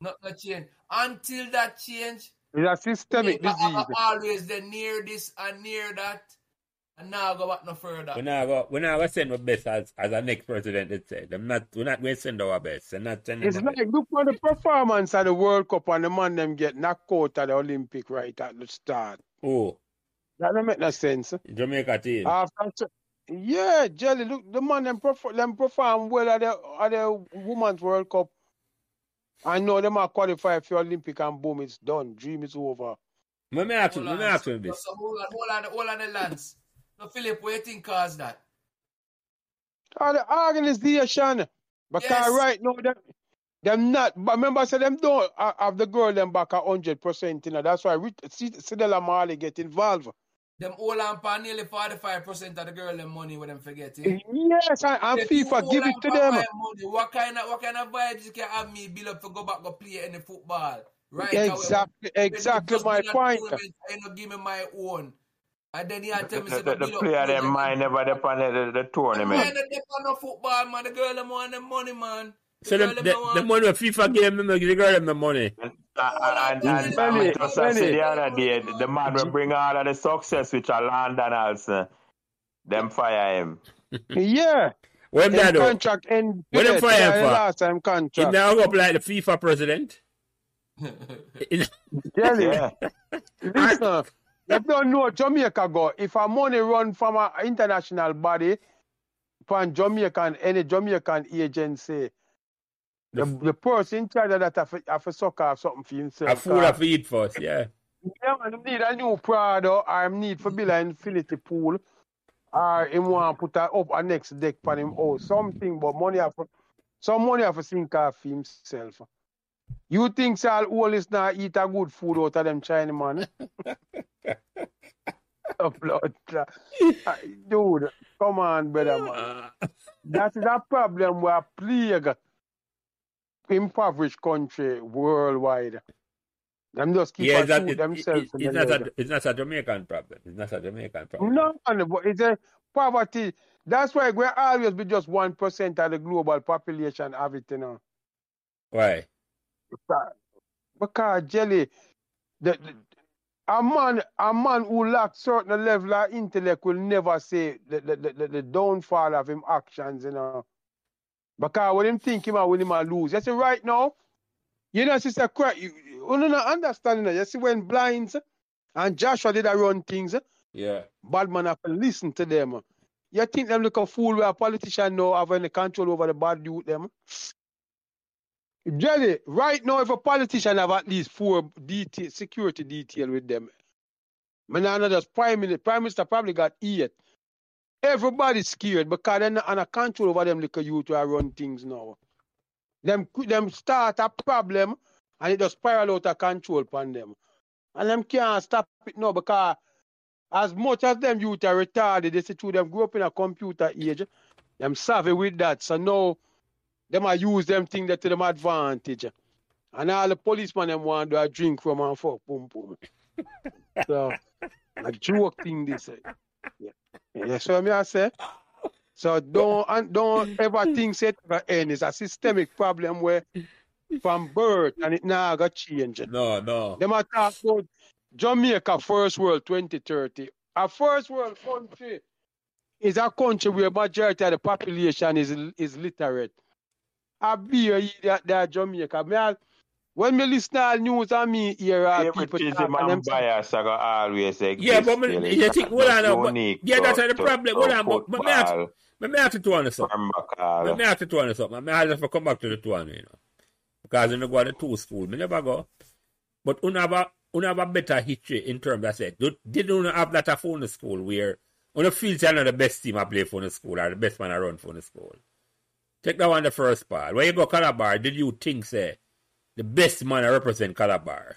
Not, not change. Until that change, It's a systemic disease. always the near this and near that. And now go back no further. We're not go, we're not gonna send our best as as our next president would say. Them not we're not going to send our best. They're not sending It's our like best. look for the performance of the World Cup and the man them get knocked out at the Olympic right at the start. Oh, That don't make no sense. Jamaica team. After so- yeah, Jelly, look the man them perform them perform well at the at the Women's World Cup. I know them are qualified for Olympic and boom, it's done. Dream is over. Let me ask you, Hold let on. me ask you this. so hold on, hold on, hold on the lance. So, Philip, what do you think caused that? Or the organization. Because Yes. right now, them, them not. But remember, I said them don't uh, have the girl them back at 100%. You know, that's why Cedella Marley get involved. Them all on nearly 45% of the girl them money with them forgetting. Yes, and, and FIFA give it to them. Money, what kind of what kind of vibes you can have me build up to go back go play any football? Right? Exactly, exactly my point. I know give me my own. And then you tell me The, say the, me the build up player them 100 mind never depend on the, the Man, tournament. they depend on football, man. The girl them want them money, man. The So the, the, the want- money that FIFA give them, they girl them the money. And, and, and, and, Benny, and just as I said the other day, the man will bring all of the success which are London also. Eh? Them fire him. Yeah. When that contract end. What them fire him for? Last time He contract. now go up like the FIFA president. In- Jelly. Yeah. Listen, you don't know Jamaica go. If a money run from an international body, from Jamaican, any Jamaican agency, the, the person in charge of that have have to suck off something for himself. a fool have to eat first, yeah. Yeah, man, him need a new Prado or him need for build an infinity pool or him want to put a, up a next deck for him or something, but money have some money have to sink off for himself. You think Sal all is not eat a good food out of them China man? oh, blood clot. Ah, Dude, come on, brother man. That is a problem where plague impoverished country worldwide. Them just keep yeah, not, it, it, themselves. it, in it's, not a, it's not a Jamaican problem. It's not a Jamaican problem. No, but it's a poverty. That's why we always be just one percent of the global population have it, you know. Why? Because- jelly, the, the- a man, a man who lacks certain level of intellect will never say the, the, the, the, downfall of him actions, you know. Because when him think him, when him a lose. You see, right now, you know, sister. You, you don't understand, you, know, you see, when blinds and Joshua did a run things, Yeah. bad man have to listen to them. You think them look a fool where a politician now have any control over the bad youth them? Jelly, right now if a politician have at least four detail, security detail with them, man, I prime minister, prime minister probably got eight. Everybody's scared because they're not under control over them little youth who are run things now. Them them start a problem and it just spiral out of control upon them. And them can't stop it now because as much as them youth are retarded, they say to them grow up in a computer age, them savvy with that. So now them I use them thing that to them advantage. And all the policemen them want to do a drink from and fuck boom boom. so a joke thing this. Yeah. yeah, so me I say. So don't and don't ever think say it end. It's a systemic problem where from birth and it now got changed. No, no. Them a talk about Jamaica first world 2030. A first world country is a country where majority of the population is is literate. I be that that Jamaica. Me, I- when me listen to all news and me hear uh, people talk and them bias are gonna always exist. Yeah, but me, you think, not hold on, just now, but, yeah, to- that's the problem. to Hold on, but, but me ask, football, me, me ask to understand. Farmbakal. Let me you to understand something. I have to come back to the two, you know. Because I go to two school, me never go. But you have a, you have a better history in terms of did did you have that a phone school where on the field you know the best team I play for the school or the best man I run for the school? Take that one the first part. When you go Calabar, did you think say the best man I represent Calabar?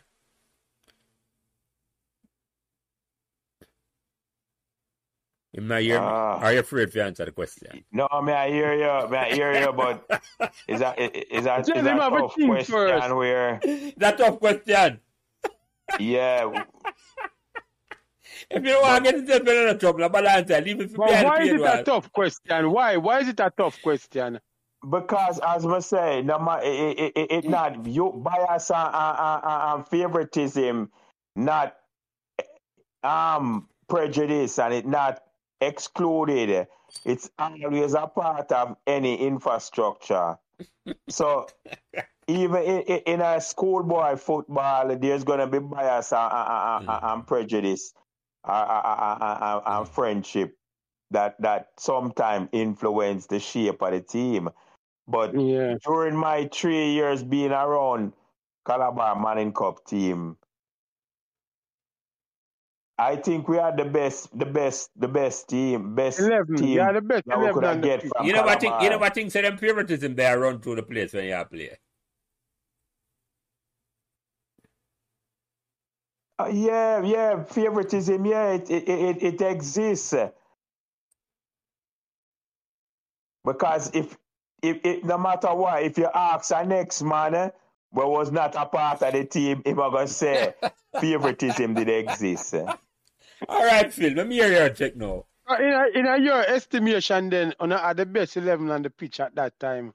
You not hear me? Ah. Are you afraid to answer the question? No, me I hear you, me I hear you, but is that is that is that him a tough question first. where That's a tough question. yeah If you don't want to get yourself in another trouble, but answer, leave it for But behind why is paid it a tough question? Why? Why is it a tough question? Because as I say, no it, it, it, it not you bias and, and, favoritism, not um prejudice, and it not excluded. It's always a part of any infrastructure. So even in, in a schoolboy football, there's gonna be bias and, and, prejudice and, and friendship that that sometimes influence the shape of the team. But Yeah. during my three years being around Calabar Manning Cup team, I think we are the best, the best, the best team, best 11. team Yeah, the best that we could on get from You know what? Think, you know Calabar. what? Things say them favoritism there run through the place when you play. Uh, yeah, yeah, favoritism. Yeah, it it it, it exists because if if, if no matter what, if you ask our next man, eh, but was not a part of the team, he was gonna say favoritism did exist. eh. All right, Phil. Let me hear your check now. Uh, In, a, in a your estimation, then, on are the best 11 on the pitch at that time.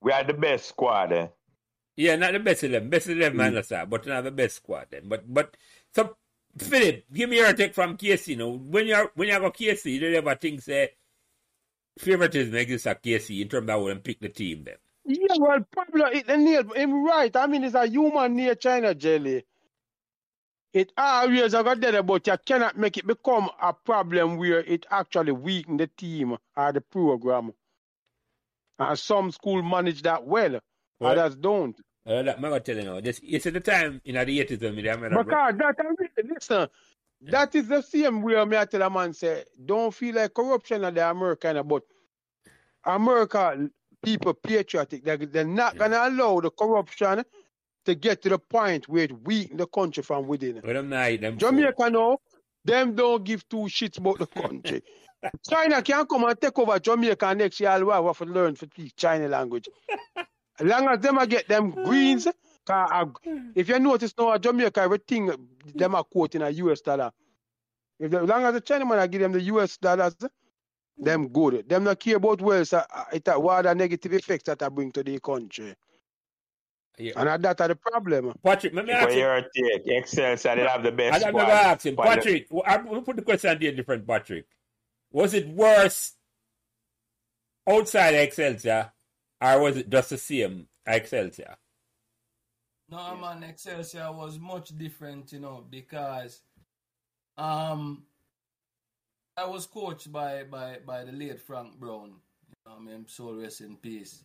We are the best squad. eh. Yeah, not the best eleven. Best eleven, I understand, but not the best squad then. But but so Philip, give me your take from KC now. When you're when you go KC, you don't ever think say favoritism exists at KC in terms of how them pick the team then. Yeah, well, Pablo, it, Neil, him right. I mean, it's a human near China jelly. It always a got there, but you cannot make it become a problem where it actually weaken the team or the program. And some school manage that well, Well- others don't. Uh, that, I'm gonna tell you now. This it's at the time in the eighties when me they Because that, I mean, listen, that is the same way me I tell a man say, don't feel like corruption of the American, eh, but America people patriotic. They, they're not gonna allow the corruption to get to the point where it weaken the country from within. Well, them not them. Jamaica now, them don't give two shits about the country. China can come and take over Jamaica next year. I'll have to learn to speak China language. As long as them I get them greens, I- if you notice now, Jamaica, everything them are quoting a US dollar. If the, as long as the Chinaman I give them the US dollars, them good. Them not care about wealth, uh, it, uh, what are the negative effects that I bring to the country. Yeah. And that are the problem. Patrick, let me For ask you. your take, Excelsior they have the best I, I'm squad. gonna ask him, for the- Patrick. I'm gonna put the question there different, Patrick. Was it worse outside Excelsior, or was it just the same Excelsior? No, man, Excelsior was much different, you know, because um I was coached by by by the late Frank Brown. You know, I mean, soul rest in peace.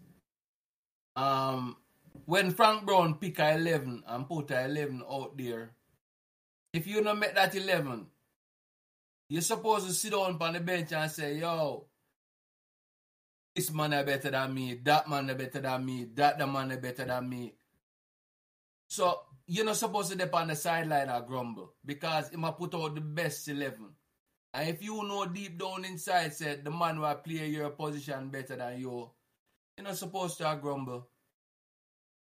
Um, when Frank Brown pick a eleven and put a eleven out there, if you not make that eleven, you're supposed to sit down on the bench and say, "Yo, this man is better than me. That man is better than me. That the man is better than me." So you're not supposed to dip on the sideline and grumble because he might put out the best eleven. And if you know deep down inside said the man will play your position better than you, you're not supposed to grumble.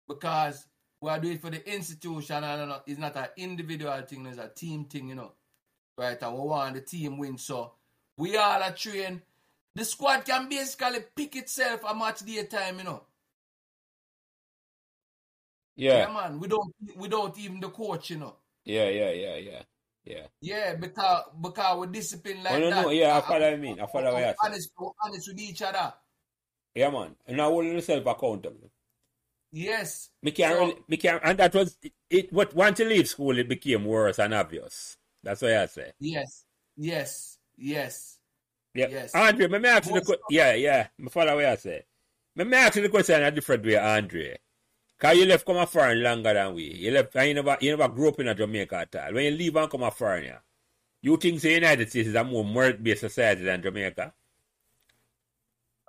Because we are doing it for the institution and it's not an individual thing, it's a team thing, you know. Right, and we want the team win. So we all are trained. The squad can basically pick itself a match day time, you know. Yeah, Yeah, man. Without without even the coach, you know. yeah, yeah, yeah, yeah, yeah. Yeah, because because we discipline like Oh, no, that. no, yeah, I follow what you mean. I follow what we're you say. honest, honest with each other. Yeah, man. And now hold yourself accountable. Yes. Me can't, So- really, me can't, and that was it, it. What once you leave school, it became worse and obvious. That's what I say. Yes. Yes. Yes. Yeah. Yes. Andre, let me ask you the question. Yeah, yeah. Me follow what I say. Let me ask you the question in a different way, Andre. Cause you left come a foreign longer than we. You left and you never you never grew up in a Jamaica at all. When you leave and come a foreign, yeah, you think the United States is a more merit based society than Jamaica?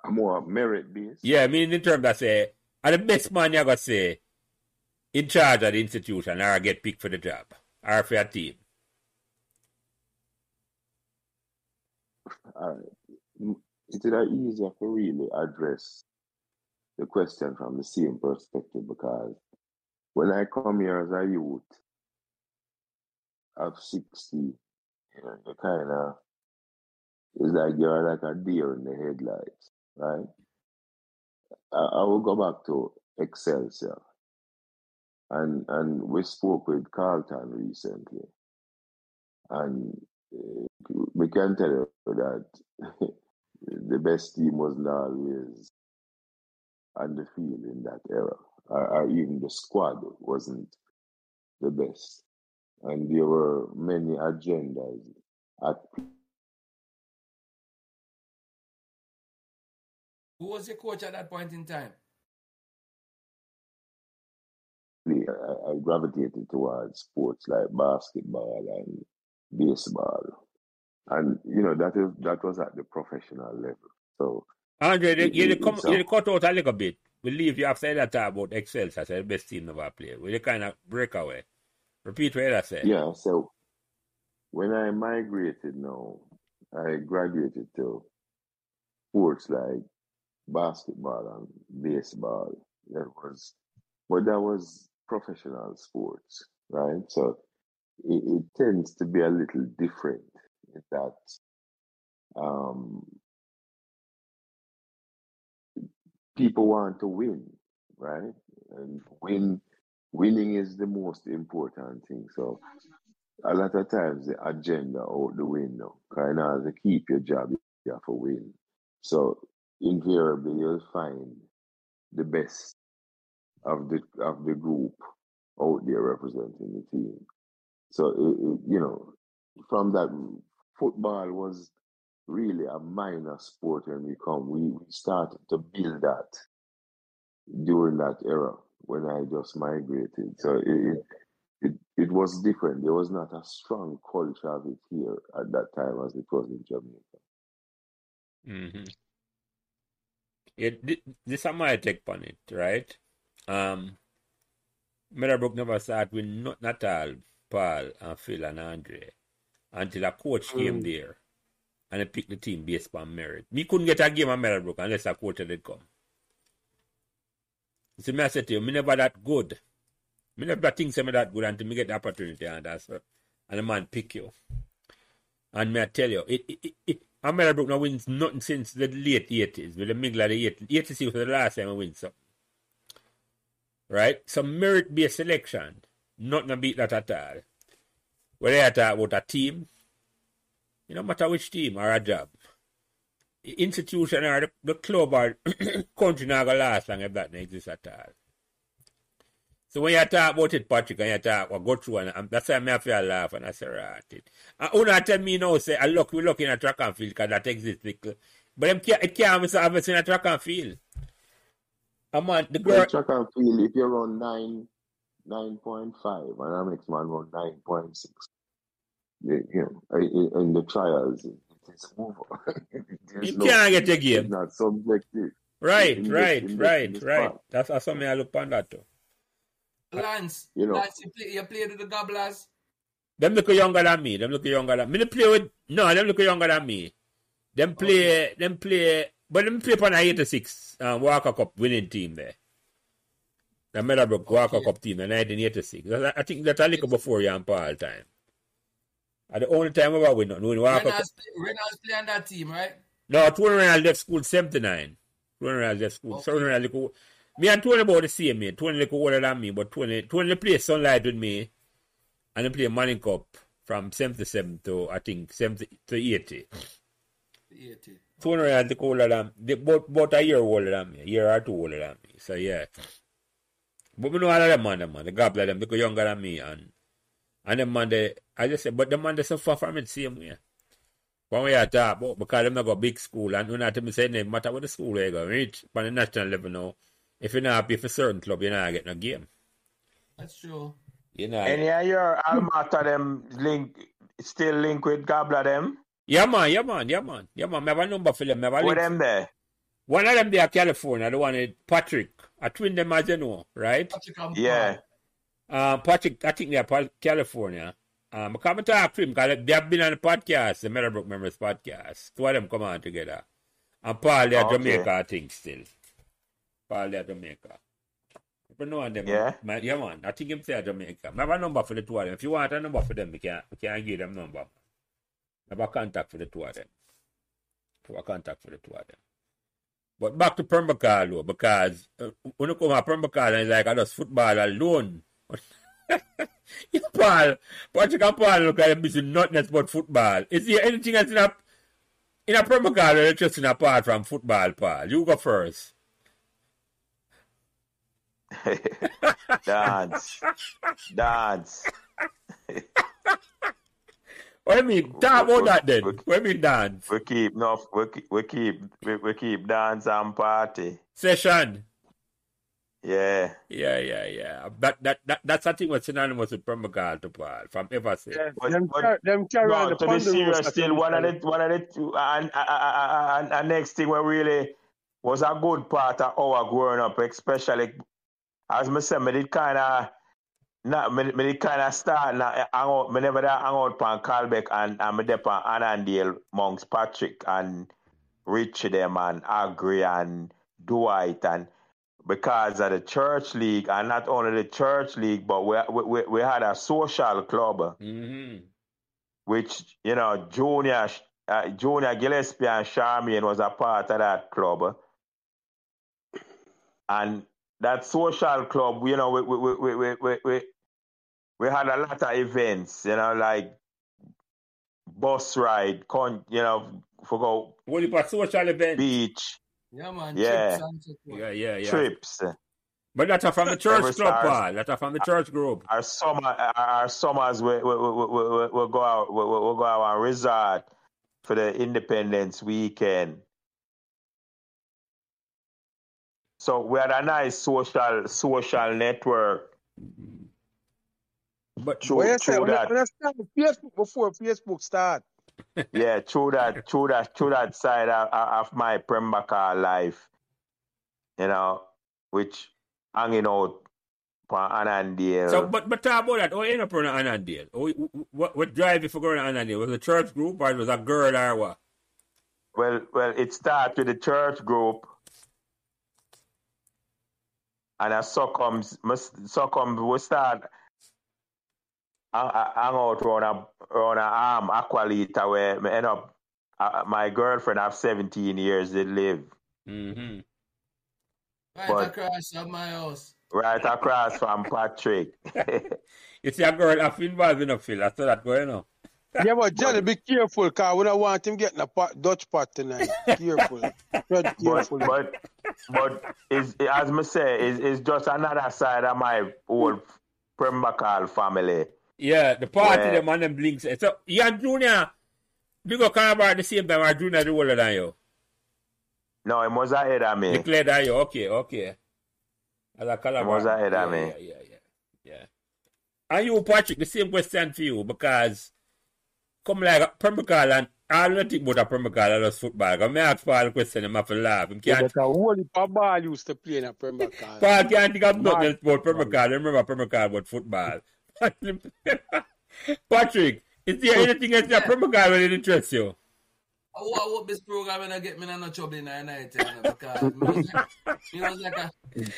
A more merit based. Yeah, I mean in terms that say are the best man you gotta say in charge of the institution or get picked for the job. Or for a team. All right. It is easier to really address the question from the same perspective because when I come here as a youth of 60, you know, you kind of, it's like you're like a deer in the headlights, right? I, I will go back to Excelsior. And, and we spoke with Carlton recently. And uh, we can tell you that the best team wasn't always on the field in that era, or, or even the squad wasn't the best. And there were many agendas at Who was your coach at that point in time? I, I gravitated towards sports like basketball and baseball, and you know that is that was at the professional level. So Andre, you, you, come, you cut out a little bit. We leave you after that talk about Excel as the best team never play. Will you kind of break away? Repeat what I said. yeah. So when I migrated now, I graduated to sports like basketball and baseball. That was, but that was professional sports, right? So it, it tends to be a little different in that um, people want to win, right? And win, winning is the most important thing. So a lot of times the agenda out the window. Kind of to keep your job, you have to win. So invariably, you'll find the best of the of the group out there representing the team. So it, it, you know, from that, football was really a minor sport when we come. We, we started to build that during that era when I just migrated. So it, it it it was different. There was not a strong culture of it here at that time as it was in Jamaica. Mm-hmm. Yeah, thi- this is my take on it, right? Um, Meadowbrook never started with not Natal, Paul, and Phil, and Andre until a coach came Mm. there and they pick the team based on merit. Me couldn't get a game at Meadowbrook unless a coach had come. So me I said to you, me never that good. Me never think say me that good until me get the opportunity and that's what. And the man pick you. And may I tell you, it, it, it, it Meadowbrook now wins nothing since the late 80s, with the middle of the 80s. 86 was the last time I win something. Right? So merit based selection, nothing to beat that at all. Whether you talk about a team, no matter which team or a job. The institution or the, the club or country not gonna last long if that don't exist at all. So when you talk about it, Patrick, and you talk, well, go through, and, and that's why I have to laugh, and I say, right. It. And Una tell me now, say, I look, we look in a track and field, because that exists. Because, but them can't, it can't be service in a track and field. And man, the girl, Well, track and field, if you run nine, nine point five, and the next man run nine point six, you know, i- i- in the trials, it is over. You no, can't get your it's not subjective. Right, In right, this, right, this right. part, That's, that's something I look on that too. Lance, you know, Lance, you, play, you played with the Gobblers? Them look younger than me. Them look younger than me. They play with no. Them look younger than me. Them play. Them play. But them play for an 86 um, Walker Cup winning team there. The Meadowbrook Walker Okay. Cup team in 1986. That's- I think that's a little before you and Paul time. And the only time we win, win Walker Cup. Reynolds, play on that team, right? No, Tony Reynolds left school 79. Tony Reynolds left school. So Okay. Tony Reynolds, little- me and Tony about the same, mate. Tony little older than me, but Tony, Tony play Sunlight with me. And they play Manning Cup from 77 to, I think, 70 to 80. 80. Tony Reynolds little older than, they both, both a year older than me, a year or two older than me. So, yeah. But we know all of them, man, man. The gobble them, they go younger than me. And, and them, man, they, I just said, but the man, they suffer from it the same way. When we are talk about because them not go big school and we not tell me say no matter what the school they go reach on the national level now. If you're not happy for certain club, you're not getting a game. That's true. You know. Any of your alma mater them link still link with Gabla them? Yeah man, yeah man, yeah man, yeah man. I have a number for them. I have With them there? One of them they are California, the one is Patrick. I twin them as you know, right? Patrick and Yeah. Um, Patrick, I think they're California. Um, I come and talk to him because they have been on the podcast, the Meadowbrook Members podcast. Two of them come on together. And Paul, they're Okay. Jamaica, I think, still. Paul, they're Jamaica. But no one them. Yeah? Man, yeah, man. I think him say Jamaica. I have a number for the two of them. If you want a number for them, we can, we can give them number. I have a contact for the two of them. I have a contact for the two of them. But back to Pembroke Hall, though, because uh, when you come to Pembroke Hall, and it's like, I just football alone. Paul, Patrick Paul look them busy nothing else but football. Is there anything else in a, in a Pembroke Hall that interesting apart from football, Paul? You go first. dance. Dance. What do you mean? Talk about that then. We- What do you mean dance? We keep no we keep we keep we, we keep dance and party. Session. Yeah. Yeah, yeah, yeah. That that, that that's I think what's synonymous with Pembroke Hall to Paul from ever since. Yeah, But- them, but- car- them carry on the to be serious, still one of thing. the one of the two, and, and, and, and next thing we really was a good part of our growing up, especially as me say, me did kind of not me, me did kind of start na hang out. Me never da hang out pan Calbeck and and me dep on Annandale amongst Patrick and Richie them and Agri and Dwight and because of the church league and not only the church league, but we we, we had a social club Mm-hmm. which you know Junior uh, Junior Gillespie and Charmian was a part of that club, and that social club, you know, we we we we we, we, we had a lot of events, you know, like bus ride, con, you know, for go What about social event? beach Yeah, man. Yeah. Trips and so forth. Yeah, yeah, yeah. trips. But that's from the church Every club, stars. Paul. That's from the church group. Our summer, our, our summers, we we we we we we go out, we we we go out and resort for the Independence weekend. So we had a nice social social network But through, Well, you say, when, I- when I Facebook before Facebook start, Yeah, through that, through that, through that side of, of my Pembroke Hall life, you know, which hanging out for Annandale. so, but but talk about that. Oh, you end up on Annandale. Oh, what what drive you for going to Annandale? Was it a church group or it was a girl or what? Well, well, it started with the church group, and I succumbs, succumb. We start hang, hang out around a around a arm Aqualita where me end up. Uh, my girlfriend of seventeen years did live Mm-hmm. Right But- across from my house. right across from Patrick. You see a girl have involved in a field. I saw that going on. yeah, but Johnny, be careful, cause we don't want him getting a pot, Dutch pot tonight. Careful, Tread but careful. but but is as me say is is just another side of my old Pembroke Hall family. Yeah, the party Yeah. them and them blinks. Eh, so you and Junior, you go come about the same time or Junior the older than you? No, it was ahead of me. Declared that you okay, okay. As a Calabar. was ahead yeah, of me. Yeah, yeah, yeah, yeah. And you, Patrick, the same question for you because come like Pembroke Hall and I don't think about a Pembroke Hall or just football. Because I ask Paul a question, I'm have to laugh. Him Yeah, can't, but a whole heap of ball used to play in a Premier League. Paul can't think of nothing Man. else about Pembroke Hall. I remember Pembroke Hall about football. Patrick, is there anything else that Pembroke Hall will interest you? I hope, I hope this program will not get me in no trouble in the night you know, because me was, like, me was like a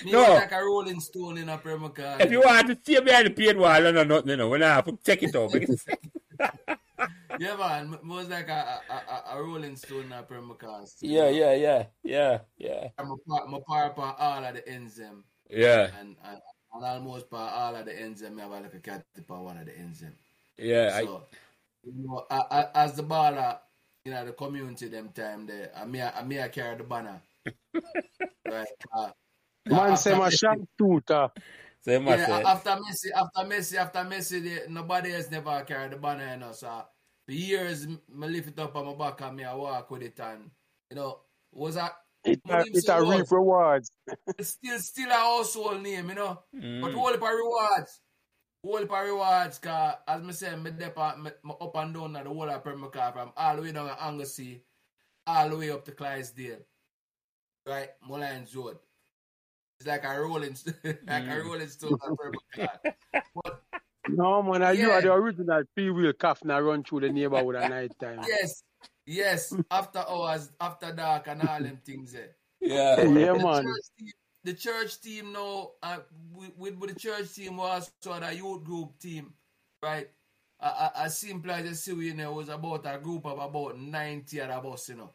me No. was like a rolling stone in a Premier League. If you want to see behind the paid wall or nothing, you know, when I have to check it out. Yeah, man, me was like a, a, a, a rolling stone in a Premier League. yeah, yeah, yeah, yeah, yeah, I'm a part, I'm a part of all of the enzyme. yeah, And, and, and almost part all of the ends them, I have like a cat for one of the ends them. yeah. I, you know, I, I, as the baller, you know, the community them time there, I may, I may carry the banner. right. Uh, Man say my Messi- shot tutor. Same must Yeah, after Messi, after Messi, after Messi, they, nobody else never carried the banner, you know. So for years, me lift it up on my back and me I walk with it, and you know, was a It what a, him it a reap rewards. it's still still a household name, you know. But Mm. whole heap of rewards. Whole heap of rewards, cause as me say, me dep a- me, me up and down at the whole of Pembroke Hall from all the way down at Anglesey, all the way up to Clydesdale. Right? Mullines Road. It's like a rolling st- like a Mm. rolling stone at Pembroke Hall. But No man, uh, you are the original three wheel calf now run through the neighborhood at night time. yes, yes, after hours, after dark and all them things there. Yeah. Yeah, the man. Church team, the church team now, uh, with, with, with the church team was sort of a youth group team, right? Uh, uh, as simple as you see, you know, it was about a group of about 90 of us, you know.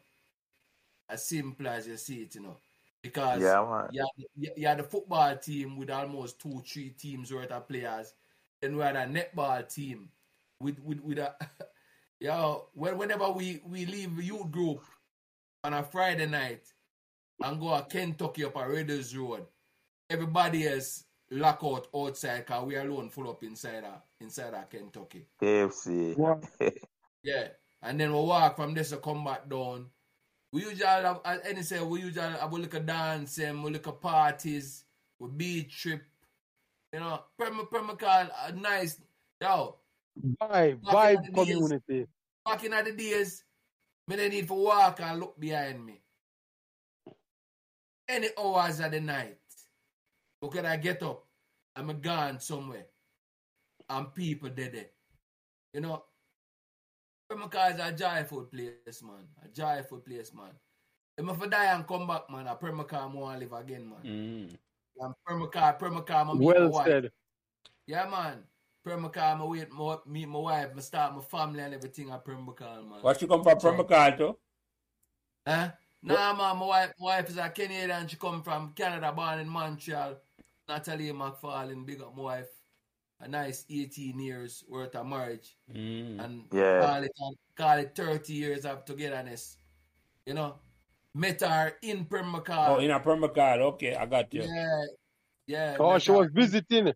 As simple as you see it, you know. Because Yeah, man. you had, you you had the football team with almost two, three teams worth of players. Then we had a netball team with with with a yo. When, whenever we we leave the youth group on a Friday night and go to Kentucky up a Raiders Road, everybody else lock out outside because we alone full up inside a, inside a Kentucky. KFC. Wow. Yeah. And then we walk from this to come back down. We usually have, as any say, we usually have a little dance and we at parties. with beach trip. You know, Perma Pembroke Hall, a nice, yo, Vibe, Back in vibe the days. community. back in the days, me they need to walk and look behind me. Any hours of the night, because I get up, I'm gone somewhere, and people dead there. You know, Pembroke Hall is a joyful place, man. A joyful place, man. If I for die and come back, man, a Pembroke Hall I want to live again, man. Mm. And Pembroke Hall, Permacar, my Well wife. said. Yeah, man. Pembroke Hall, I wait, my, meet my wife, I start my family and everything at Pembroke Hall, man. What you come from Pembroke Hall to? Huh? Nah, man, my wife, my wife is a Canadian. She come from Canada, born in Montreal. Natalie McFarlane, big up my wife. A nice 18 years worth of marriage. Mm. And Yeah. call, it, call it 30 years of togetherness. You know? Met her in Pembroke Hall. Oh, in a Pembroke Hall. Okay, I got you. yeah. Yeah. Oh, she her was in- visiting.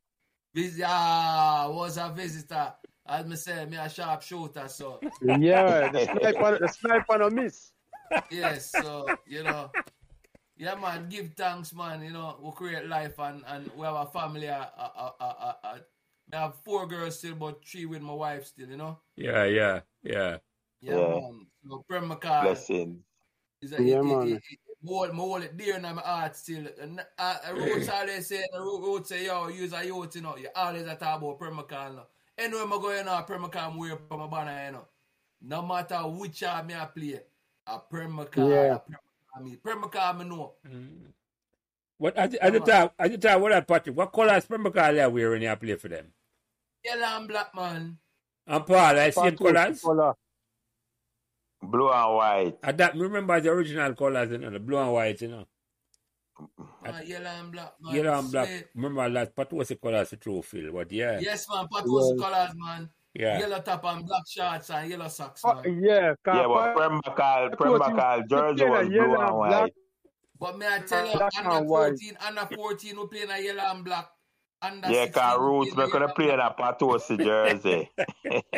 Visit, ah, was a visitor. As me say, me a sharp shooter, so Yeah, the sniper, the sniper no miss. yes, so you know, yeah, man, give thanks, man. You know, we create life and and we have a family. Uh, uh, uh, uh, uh, uh, I have four girls still, but three with my wife still. You know, Yeah, yeah, yeah. yeah, Yeah. man. So Pembroke Hall Blessings. is a Yeah, it, man. It, it, it, hold, me hold it dear in my heart still. And uh, uh, Roots always say, the Ro- Roots say, yo, use a youth, you know, you always a talk about Pembroke Hall. You know. Anywhere I go, you know, Pembroke Hall I'm wearing from my banner, you know. No matter which job me I play, a Pembroke Hall, Yeah. a Pembroke Hall me. Pembroke Hall me know. Mm. What at the, at the time? At the time, what that Patrick? What colors Pembroke Hall they wearing when you play for them? Yellow and black, man. And Paul, I see Patrick colors. Color. Blue and white. And that remember the original colors, you know, the blue and white, you know. Ah, yellow and black, man. Yellow and black. Sweet. Remember that Patosi colors to throw Phil, but yeah. Yes, man. Patos Yeah. colors, man. Yeah. Yellow top and black shorts and yellow socks, Oh, man. yeah, Yeah, but Pat- Pembroke Hall, Pat was in- Pembroke Hall jersey was blue and and black. white. But may I tell you, Black under and white. 14, under 14, we playing a yellow and black. Under Yeah, 16, cause we Roots playing me could a have played in a Patosi jersey.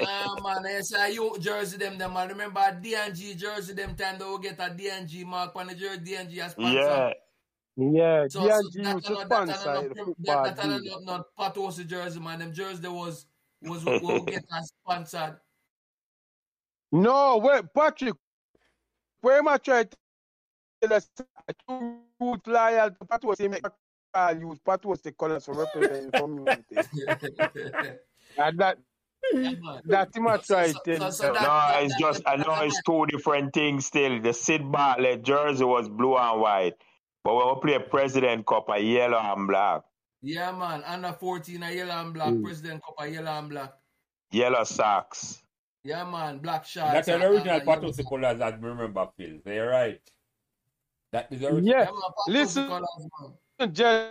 Ah, man, I say you jersey them, them, man. Remember a D&G jersey them time they will get a D&G mark on the jersey, D&G as sponsor. yeah. Yeah, So, so D&G that used to are not, that are sponsor not, the that, football that are league. not, not Patosi jersey, man. Them jersey they was, was what we get as sponsored. No, wait, Patrick, where am I trying to tell us? Two root loyal to Pat was the make I use part was the colors for representing community. and that Yeah, man. that him I try So- so- tell so you. that- No, it's just I know it's two different things still. The Sid Bartlett jersey was blue and white. But when we play President Cup, a yellow and black. Yeah, man. Under 14, a yellow and black. Mm. President Cup, a yellow and black. Yellow socks. Yeah, man. Black shorts. That's an original part of the yellow- colors that me remember, Phil. So you're right. That is the original. Yeah, Yeah, man. Listen. colours, man. Jerry,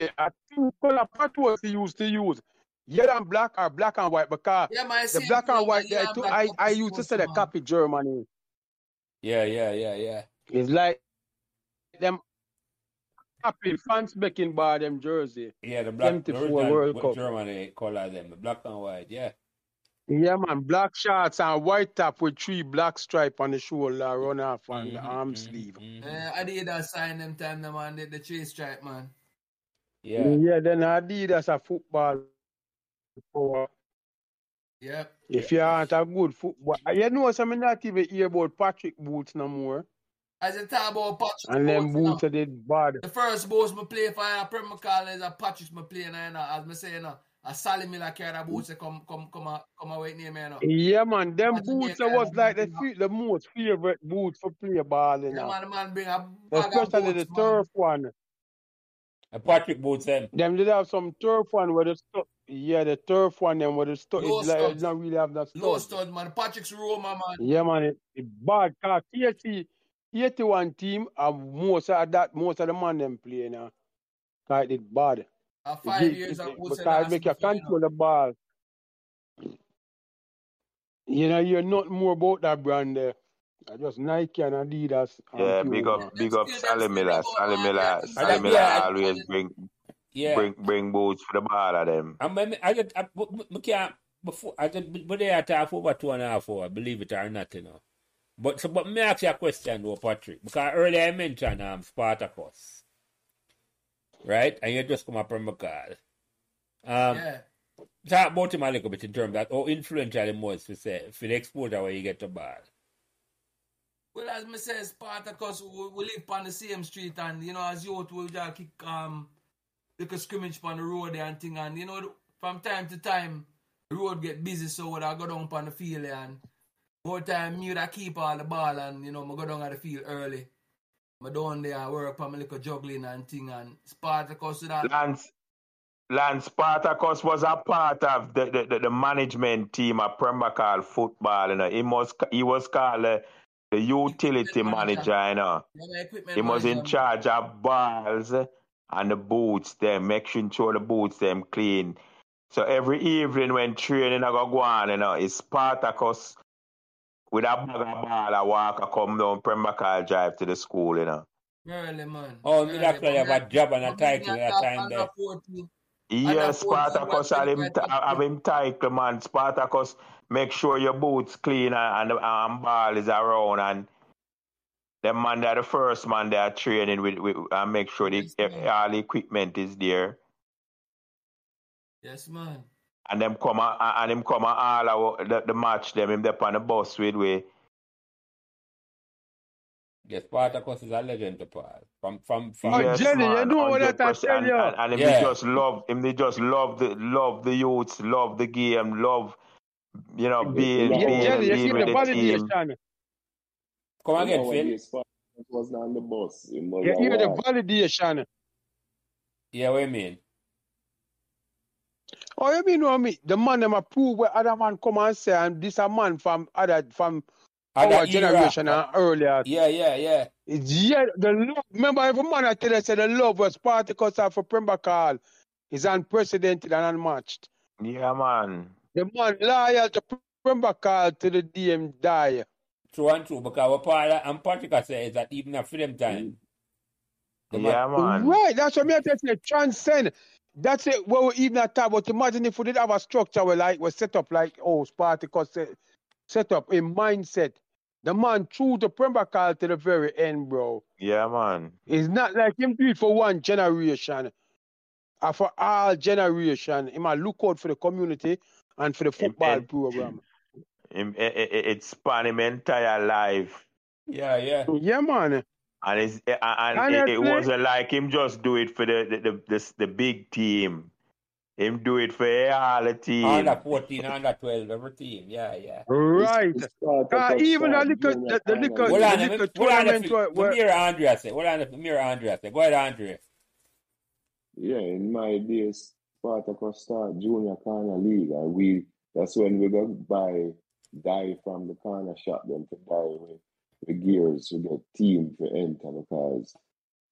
eh, I think color Pat was he used to use yellow and black or black and white because Yeah, man. The black yeah, and white, yellow I, too, I, I used to say the man. copy Germany. Yeah, yeah, yeah, yeah. It's like them copy fans making by them jersey. Yeah, the black, the 74 original World Cup. Germany color them, the black and white. Yeah. Yeah, man, black shorts and white top with three black stripe on the shoulder, run off on the Mhm, arm mhm, sleeve. mhm. Uh, Adidas sign them time, the man. The, the chase stripe, man. Yeah. Yeah, then Adidas a football. For Yep. if you aren't a good football, you know, some not even hear about Patrick boots no more, As you talk about Patrick and then Boots, you know, boots bad. the first boots me play for a Pembroke Hall is a Patrick me play now, you know, as me say, you know, a Sally Miller carry the boots that come come come a- come away near me, you know. Yeah, man, them Patrick boots Baker, was like the yeah. the most favorite boots for play ball, you Yeah, know. man, the man bring a bag of Especially the boots, man. turf one. And Patrick boots them. Them did have some turf one where the stu- yeah, the turf one them where the stuff Low it like it studs. don't really have that Low stud. stud, man. Patrick's Roma, man. Yeah, man, it, it bad. Cause 80, 81 team and most of that, most of the man them play now. Cause it bad. A It five give- years it- of it- boots because it make you control the ball. You know, you're not more about that brand there. Uh, Just Nike and Adidas. and Yeah, Puma. big up, big up Sally Miller. Sally Miller, Sally Miller always bring Yeah. bring bring boots for the ball of them. I mean, I just, I, but- but- but can't, before, I just, but they are talk for over two and a half hours, believe it or not, you know. But, so, but me ask you a question though, Patrick, because earlier I mentioned, um, Spartacus. Right? And you just come up from McCall. Um, yeah. Talk about him a little bit in terms of how influential he was for, say, for the exposure where you get the ball. Well, as me say, Spartacus, we, we live on the same street, and you know, as youth, we just kick um, little scrimmage on the road there and thing, and you know, from time to time, the road get busy, so when I go down on the field and more time me that keep all the ball, and you know, I go down at the field early. I down there I work on my little juggling and thing, and Spartacus that. Lance, Lance Spartacus was a part of the, the, the, the management team of Pembroke football. You know, he was he was called uh, the utility manager. manager. You know, Yeah, he was in charge of balls and the boots. Them making sure the boots them clean. So every evening when training I go on, you know, it's Spartacus with a bag of ball. I walk, I come down Pembroke drive to the school. You know. Early, man. Oh, Early. you actually have But a job and a but me title at at that time there. Yes, Under 14 Spartacus was have him, right t- up have him title, man. Spartacus, make sure your boots clean and, and, and ball is around. And the man, they're the first man they are training with, with and make sure the, Yes, all the equipment is there. Yes, man. And them come a, and him come a all our, the, the match them, him there on the bus with we. Yes, Spartacus is a legend to Paul. From from from Oh, Yes, Jenny, you know what I 100%. tell And, you? and, and him Yeah. they just love him. They just love the love the youths, love the game, love you know being Yeah, Yeah, being, Jenny, you being see with the the team. validation. come again, Phil. Nowadays, was on the bus. It was You hear the war. validation. Yeah, what you mean? Oh, you mean what me? The man them approve where other man come and say, and this a man from other from Other our era. generation and earlier. Yeah, yeah, yeah. It's yeah, the love. Remember, every man I tell you, say the love was part Spartacus have for Pembroke is unprecedented and unmatched. Yeah, man. The man loyal to Pembroke to the DM die. True and true, because what Paul and Patrick say is that even after them time, the man- Yeah, man. Right, that's what me I tell you, transcend. That's it. What we even at talk about. Imagine if we did have a structure where like was set up like oh Spartacus set, set up a mindset. The man true to Pembroke to the very end, bro. Yeah, man. It's not like him do it for one generation, or for all generation. He might look out for the community and for the football Amen. program. Him, it, it, it span him entire life. yeah, yeah. Yeah, man. And, it's, and and it, it wasn't like him just do it for the the, the, the, the big team. Him do it for all the team. Under 14, under 12, every team. Yeah, yeah. Right. It's Spartacus Uh, even the little, the, the little, Hold the little let me, hold on, tournament let where, me where mirror Andrea say. Hold on, let me mirror Andrea say. Go ahead, Andrea. Yeah, in my days, Spartacus start junior corner league, and we that's when we go buy dye from the corner shop them to dye with the gears to get team to enter because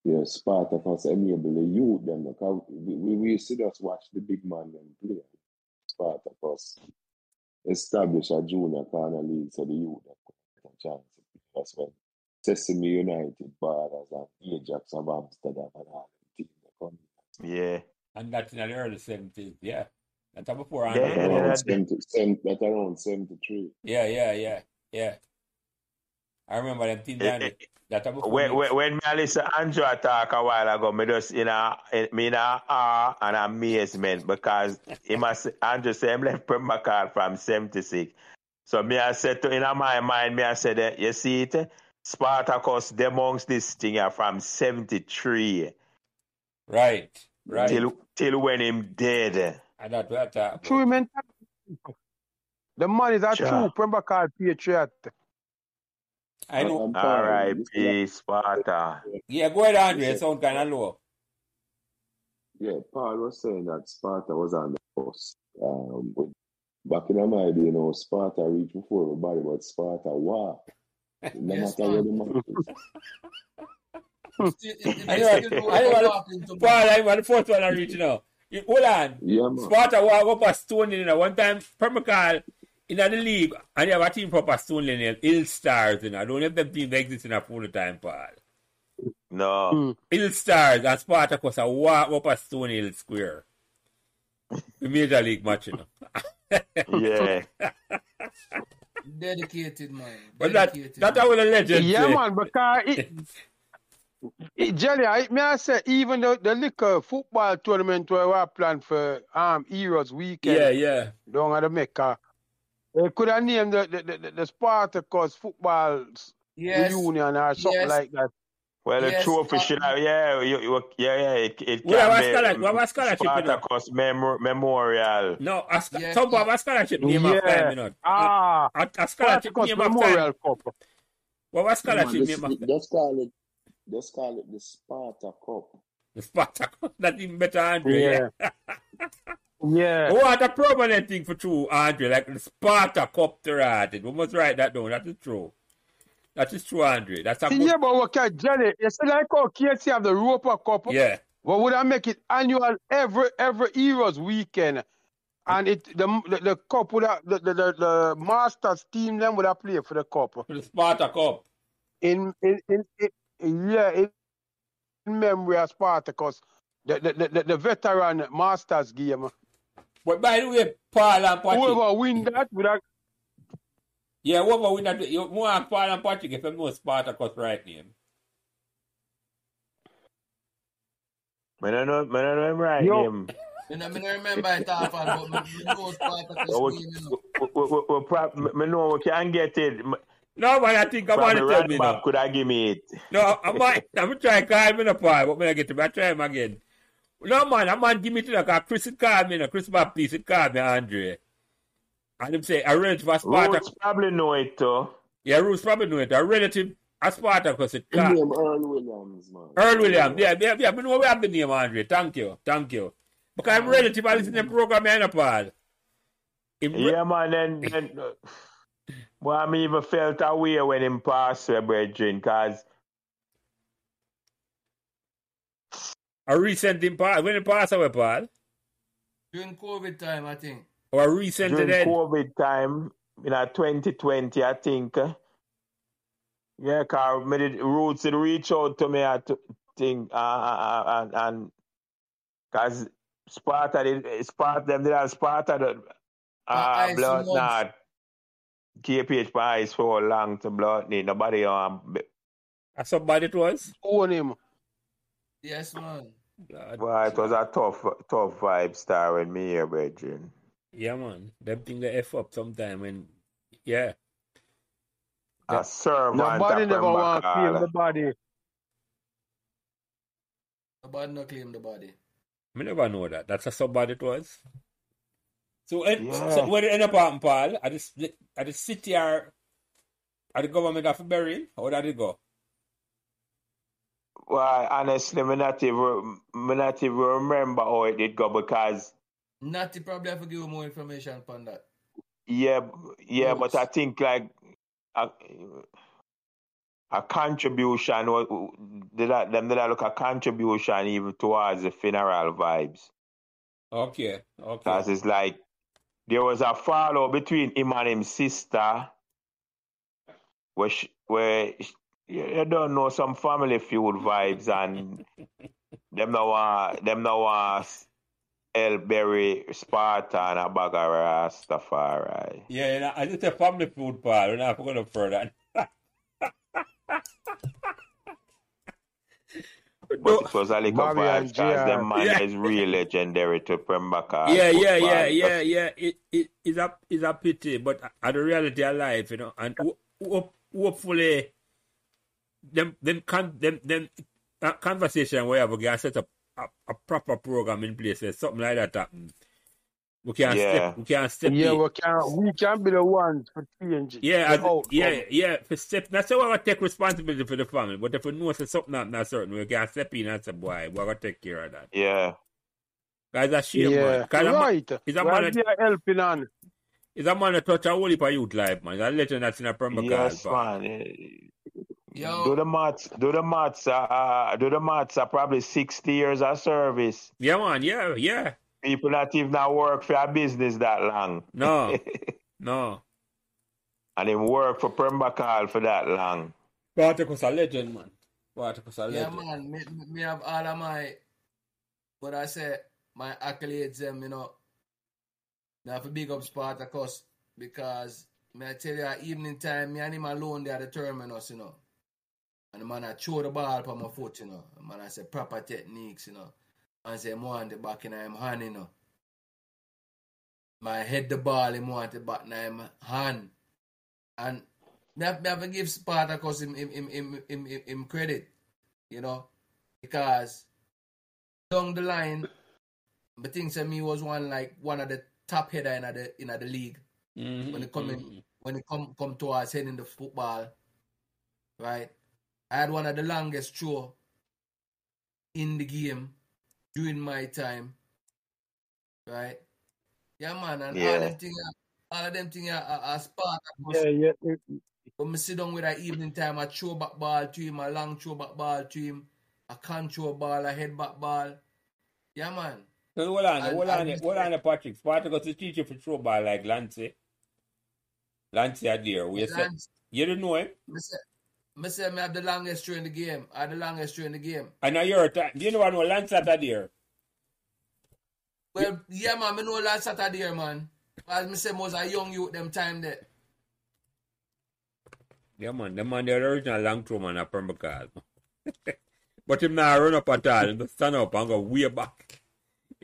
yeah, Spartacus enable the youth them because we, we, we used to just watch the big man them play. Spartacus establish a junior corner league so the youth them could get a chance. to play. That's when Sesame United, Borders, and Ajax of Amsterdam and all them teams they come. Yeah. And that's in the early 70s. Yeah. That's before Yeah, Andrea. yeah, around yeah. 70, 70, that around 73. Yeah, yeah, yeah, yeah. I remember them teams. Eh, Andrea. eh, That before When, me. when, when me and listen Andrew talk a while ago, me just in a me in a awe and amazement because he must Andrew say him left Pembroke from seventy six. So me I said to in my mind, me I said that you see it, Spartacus the amongst this thing are from seventy three Right, right. till till when him dead. And that's what I true mentality. The man is a Sure. true Pembroke patriot. I know. And Paul, this R.I.P. Sparta. Yeah, go ahead, Andrea. It Listen. sound kind of low. Yeah, Paul was saying that Sparta was on the bus. Um, but back in my day, you know, Sparta reached before everybody, but Sparta wow. No Yes, matter where the man. is. Still- it- it- I it know, still do I know, it I know. walking to Paul, I'm the first one I reach now. Hold on. Yeah, man. Sparta walk up a stone in you One time, Pembroke Hall in the league, and you have a team for a stone in Ill Stars. You know. I don't know if them teams exist in a full time, Paul. No. Mm. Ill Stars and Spartacus a walk up a Stone Hill Square. The major league match, you know. Yeah. Dedicated, man. But that Dedicated. that's how a legend Yeah, say. man, because it, Eh, Jelly, I, may I say, even the, the liquor football tournament where we planned for um Heroes weekend Yeah, yeah. down at the Mecca, they could have named the, the, the, the Spartacus Football Yes. Reunion or something Yes. like that. Well, the Yes, trophy should have, yeah, you, you, yeah, yeah, it, it We have can scholarship- be we have a scholarship, you know. Spartacus Mem- Memorial. No, a sc- Yes, some uh, have a scholarship name of Yeah. time, you know. Ah, A, a scholarship Spartacus name of time. Memorial Cup. What was Man, scholarship this, name of let's call it. Let's call it the Sparta Cup. The Spartacus? That's even better, Andre. Yeah. Yeah. Oh, we want a permanent thing for true, Andre, like the Sparta Cup to write it. We must write that down. That is true. That is true, Andre. That's a See, good. yeah, but we can jelly. You see, like how KC have the Roper Cup. Yeah. But would I make it annual every every Heroes weekend? And it the the, the cup would have, the, the, the the Masters team them would have play for the cup. For the Sparta Cup. In in, in, in yeah, in memory of Spartacus, the the, the, the, the veteran Masters game. But by the way, Paul and Patrick. Whoever win that would have Yeah, whoever win that, you want Paul and Patrick if you know Spartacus right name. I don't know, I don't know him right Yo. name. You I don't remember it off, but me, me know Spartacus But name, you we, know. we, we, we, we, prob- me know we can get it. No, man, I think I want to tell me now. could have give me it. No, I might. I'm try to call me the Paul, but when I get to I try him again. No, man, I man give me to the car. Chris it called me, no, Chris Baptiste it called me, Andre. And him say, a relative of Spartacus. Roots probably know it too. Yeah, Bruce probably know it. A relative of Spartacus it His called. name Earl Williams, man. Earl Williams. Yeah, yeah, yeah. I know we have the name, Andre. Thank you. Thank you. Because I'm relative, I listen to the program, I know, Paul. Yeah, man. Then, then uh, well, I even felt away when him passed away, brethren, because A recent him pass. When he passed away, Paul? During COVID time, I think. Or a recent during dead? COVID time, in a 2020, I think. uh, Yeah, because me did, Roots did reach out to me, I think, uh, uh, uh, and because Sparta, did, Sparta, them did have Sparta, the, Uh, uh, blood, mugs. not KPH by ice for long to blood, need nobody um, That's somebody it was? own him. Yes, man. God. Well, it was a tough, tough vibe starring me here, brethren. Yeah, man. Them thing they F up sometime when, yeah. A servant Nobody of never want to claim the body. Nobody no claim the body. I never know that. That's a somebody it was. So, and, Yeah. so where it end up happen, Paul? At the, at the city or at the government of burying? How did it go? Well, honestly, me not even, me not even remember how it did go because, Natty probably have to give you more information on that. yeah, yeah, Roots. but I think like a, a contribution, wa- did I, them did I look a contribution even towards the funeral vibes. Okay, okay. Because it's like there was a follow between him and his sister, where she, where she, you, don't know some family feud vibes, and them no want them no want Elberry Sparta and a bag of Rastafari. Yeah, you know, I just a family food, Paul. We're not going to further. But it was a little Bobby vibes and because JR. them man Yeah. is real legendary to Pembroke. yeah, yeah, football. yeah, yeah, yeah. It, it, it's a, it's a pity, but at the reality of life, you know, and ho- ho- hopefully, them, them, con, them, them uh, conversation where we can set up a, a proper program in place, where something like that happen. We can Yeah. step, we can step Yeah, in. we can we can be the ones for change. Yeah, as, outcome. yeah, yeah. For step, not say we're gonna take responsibility for the family, but if we know say something not, not certain, we can step in and say, boy, we're gonna take care of that. Yeah. Guys, that's shame, Yeah, man. Cause a man, right. it's a We man are that- helping on. it's a man that touch a whole heap of youth life, man. It's a legend that's in a Pembroke Yes, Hall, pal. man. Eh, Yo. Do the maths. Do the maths. Uh, uh, do the maths. Are probably sixty years of service. Yeah, man. Yeah, yeah. People not even not work for a business that long. No, no. and him work for Pembroke Hall for that long. Spartacus a legend, man. Spartacus a legend. Yeah, man. Me, me- me have all of my, what I say, my accolades, them, you know. Now for big up Spartacus because, may I tell you, evening time, me and him alone, they are the terminus, you know. And the man I throw the ball upon my foot, you know. The man I say proper techniques, you know. And say, I want the back in him hand, you know. My head the ball, him want the back in him hand. And me have, me have to give Spartacus him, him, him, him, him, him, him credit, you know. Because down the line, I think say me was one like one of the top header in the in the league Mhm, when it come in, mhm. when it come come to us heading the football, right? I had one of the longest throw in the game during my time, right? Yeah, man, and all Yeah. them thing, all of them thing are, are, are Spartacus. Yeah, yeah. When me sit down with that evening time, I throw back ball to him, a long throw back ball to him, a control ball, a head back ball. Yeah, man. So hold on, And- hold on, and- hold on, Patrick. Spartacus is teacher for throw ball like Lance. Lance Adair. We said Lance, you don't know him. me say, me say me have the longest throw in the game. I have the longest throw in the game. I know you're a. Do you know what know Lance Adair? Well, yeah, man, me know last Saturday, man. As me say, was a young youth them time there. Yeah, man. The man, the original long throw man at Pembroke. but him now run up at all. Him stand up and go way back.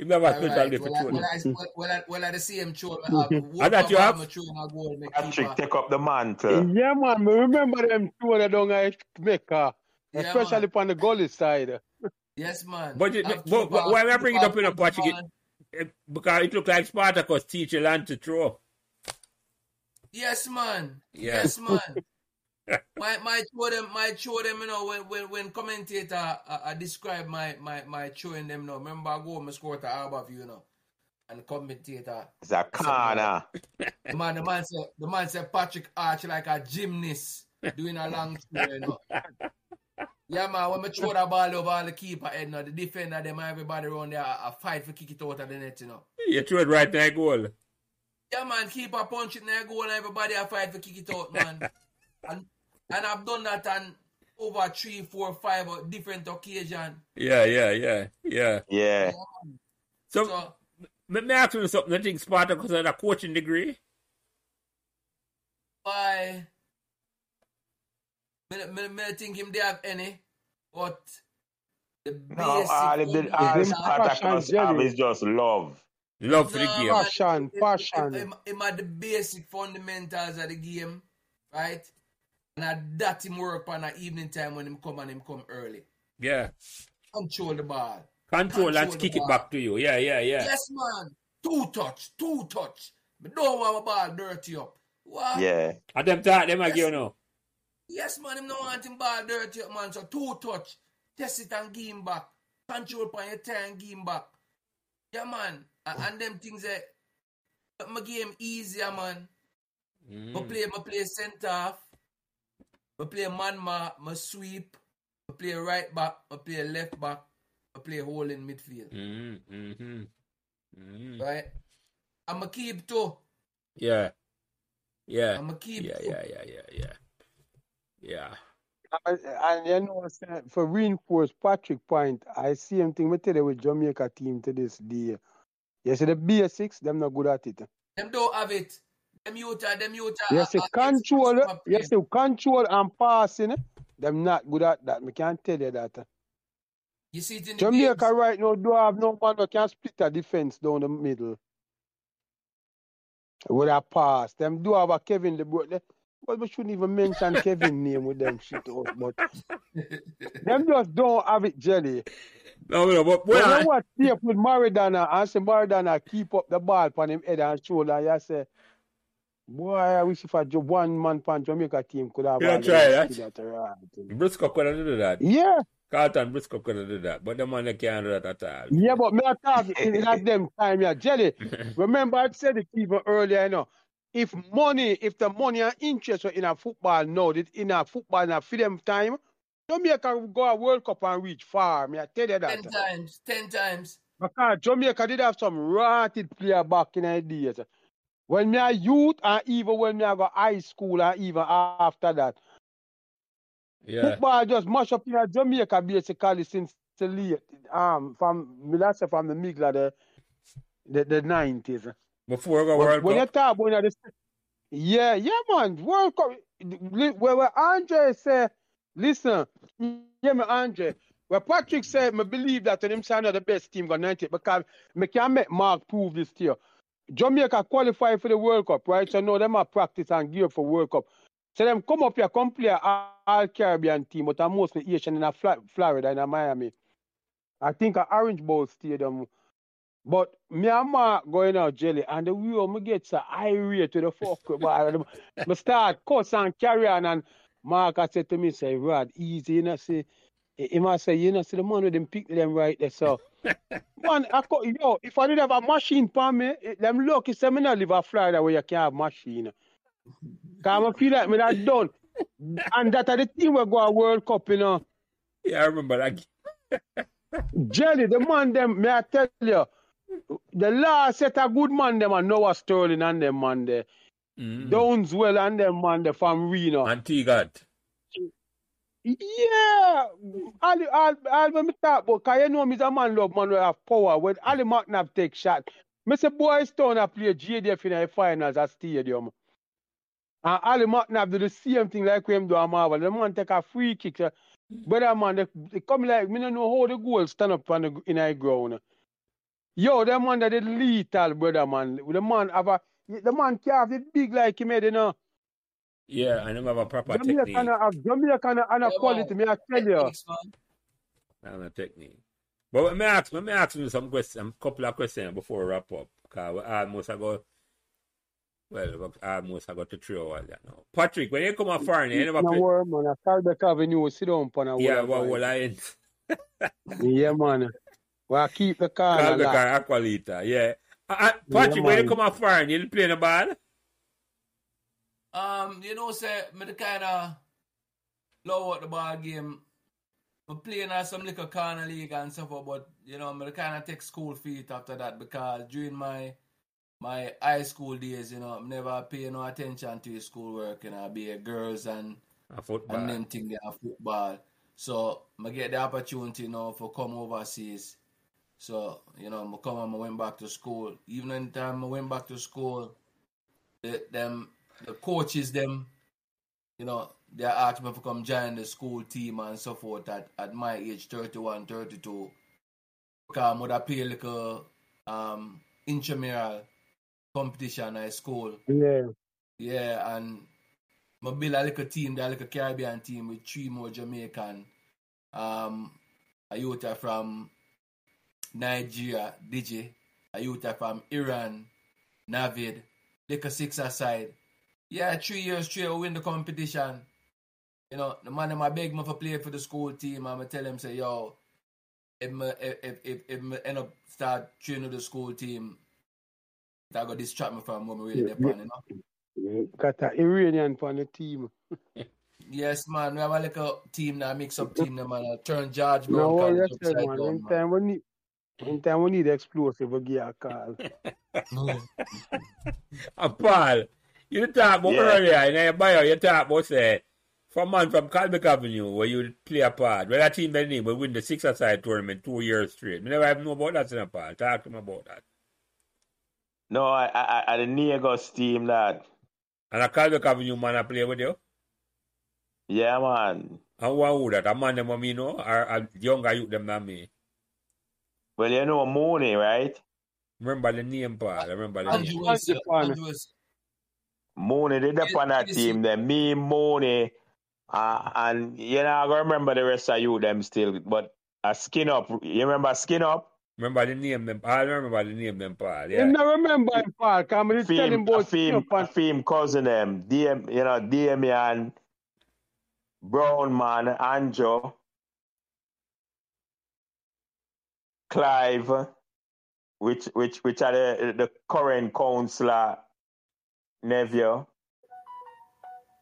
Him never All special right. day for Well, I, throw. well, I, well, well, I, well, I the same throw. I thought you have- Me throw in a Patrick, uh, take up the mantle. Yeah, man. Me remember them two that down at Mecca, Yeah, especially man. on the goalie side. Yes, man. But it- but- but why am I bringing it up in a keeper, Patrick? keeper. Eh, Because it looked like Spartacus teacher Lance to throw. Yes, man. Yeah. Yes, man. my my show them my show them you know when when, when commentator uh, uh, describe my my my showing them you know remember I go me score to Harbour you know and commentator Zakana. The man the man said the man said Patrick Arch like a gymnast doing a long throw you know. Yeah man when me throw the ball over all the keeper head you know, the defender them everybody around there a, fight for kick it out of the net you know. You threw it right in the goal. yeah man keeper punch it in the goal and everybody I fight for kick it out man. And and I've done that on over three, four, five different occasions. Yeah, yeah, yeah, yeah. Yeah. So, So let me ask you something. I think Spartacus had a coaching degree. I, me, me, me think him they have any, but the basic. No, all, of the, all Him Spartacus passion, have is just love. Love for the game. man. Passion, Him- passion. Him, him had the basic fundamentals of the game, right? And at that him work on an evening time when him come and him come early. Yeah. Control the ball. Control and Control the kick it back to you. Yeah, yeah, yeah. Yes, man. Two touch, two touch. But don't want my ball dirty up. What? Yeah. And them talk, them I Yes. give you know. Yes, man, him no want him ball dirty up, man. So two touch, test it and give him back. Control upon your tie and give him back. Yeah, man. A- And, them things that make my game easier, man. Mm. I play, I play centre half. I play man mark, I sweep. I play right back, I play left back. I play hole in midfield. Mm, mm-hmm. Mm. Right? I'm a keep too. Yeah. Yeah. I'm a keep Yeah, too. yeah, yeah, yeah, yeah. Yeah. And, and you know, sir, for reinforce Patrick point, I see him thing me tell you with Jamaica team to this day. You see the basics, them not good at it. Them don't have it. Them youth are, them youth are. You see are- are control, expensive to you play. see control and passing, them not good at that. Me can't tell you that. You see it in the Jamaica games. right now do have no man who can split a defense down the middle. With a pass. Them do have a Kevin De Bruyne. But we shouldn't even mention Kevin name with them shit out. But them just don't have it, Jelly. No, no, but When well, you watch tape with Maradona and say Maradona keep up the ball on him head and shoulder, and you say, boy, I wish if a jo- one man pan Jamaica team could have Yeah, all try that. that. Briscoe could have do that. Yeah, Carlton Briscoe could have do that. But the man they can't do that at all. yeah, but me I talk in that them time, yeah, Jelly. Remember, I said it even earlier, you know. If money, if the money and interest were in a football now, that in a football in a film time, Jamaica would go a World Cup and reach far. Me I tell you that. Ten times, ten times. Because Jamaica did have some rotted player back in the days. When me a youth and even when me a go high school and even after that. Yeah. Football just mash up in a Jamaica basically since the late um from me say from the middle of the the, the 90s. Before we go But World when you Cup. talk about the yeah, yeah, man, World Cup. Where where Andre said, listen, yeah, me Andre. Well, Patrick said, I believe that when him sign the best team got 90 because me can't make Mark prove this to you. Jamaica qualify for the World Cup, right? So now them are practice and gear for World Cup. So them come up here, come play all Caribbean team, but I'm mostly Asian in Florida and Miami. I think a Orange Bowl Stadium. But me and Mark going out jelly and the way me get so irate to the fuck but I start cuss and carry on and Mark I said to me, say, Rod, easy, you know, say he must say, you know, see the man with them pick them right there. So man, I co- yo, if I didn't have a machine for me, them lucky say me not live in Florida where you can't have machine. Cause I feel like me that done. and that are the team we go a World Cup, you know. Yeah, I remember that. Jelly, the man them, may I tell you, the last set of good man them and Noah Sterling and them man there. Mm. Downswell and them man there from Reno. And. Yeah, Ali, all, all when me talk about, cause you know me a man love man who have power. When Ali McNabb take shot, me say Boys Town a play JDF in the finals at stadium. And Ali McNabb do the same thing like him do a Marvel. The man take a free kick. So, brother man, they, they come like, me don't know how the goal stand up on the, in the ground. Yo, the man that is lethal, brother man. The man have a, the man it big like him, eh, you know. Yeah, I never have a proper Jamaica technique. kind of, Jamaica kind of, and a quality, man. me I tell you. Techniques, man. And a technique. But let me ask, let me ask you some questions, a couple of questions before we wrap up. Because we almost I go, well, we almost I got to three hours there now. Patrick, when you come on foreign, you never No worry, man. I Calbeck Avenue, sit down on a Yeah, wall. well, well, I Yeah, man. Well, I keep the car Calbeck alive. or Aqualita, yeah. Uh, Patrick, Yeah, when you come on foreign, you play the ball? Um, you know, say me the kind of love out the ball game. I'm playing at some little corner league and stuff, but you know, me the kind of take school feet after that because during my my high school days, you know, I never pay no attention to schoolwork, you know, be a girls and A football. and them thing there football. So I get the opportunity you now for come overseas. So, you know, I come and I went back to school. Even in time I went back to school, the them the coaches them, you know, they asked me to come join the school team and so forth at, at my age 31, 32. Because I would have played like a um intramural competition at school. Yeah. Yeah, and I build a little team, there, like a Caribbean team with three more Jamaican. Um, a youth from Nigeria, DJ, A youth from Iran, Navid. Like a six aside. Yeah, three years straight we win the competition. You know, the man them I beg me for play for the school team and I tell him say, yo, if me, if, if, if, if me end up start training the school team, that go distract me from what me really Yeah, depend, you know. Got an Iranian on the team. Yes, man. We have a little team now, mix up team them and uh, turn George No Brown worry, College yourself, upside man. down, man. time we need, in time we need explosive, we give you a call. And Paul, you talk about Yeah. earlier in your bio, you talk about say, from man from Calbeck Avenue, where you play a part, where that team by name will win the six aside tournament two years straight. Me never even know about that, in Paul. Talk to me about that. No, I, I, I, the Negos team, lad. And a Calbeck Avenue man I play with you. Yeah, man. And what who that? A man them what me know, or a younger youth them than me. Well, you know Mooney, right? Remember the name, Paul. I remember the Andrew name. Wilson. Fun. Andrew Wilson. Mooney did up on that Yes, team. Then me, Mooney, uh, and you know I gotta remember the rest of you them still. But a skin up. You remember skin up? Remember the name them. I remember the name them, Paul. Yeah. Him not remember him, Paul. Come and tell him Fame, a about fame, Snap a and fame cousin them. DM, you know, Damian, Brown man, Anjo, Clive, which which which are the the current councillor nephew.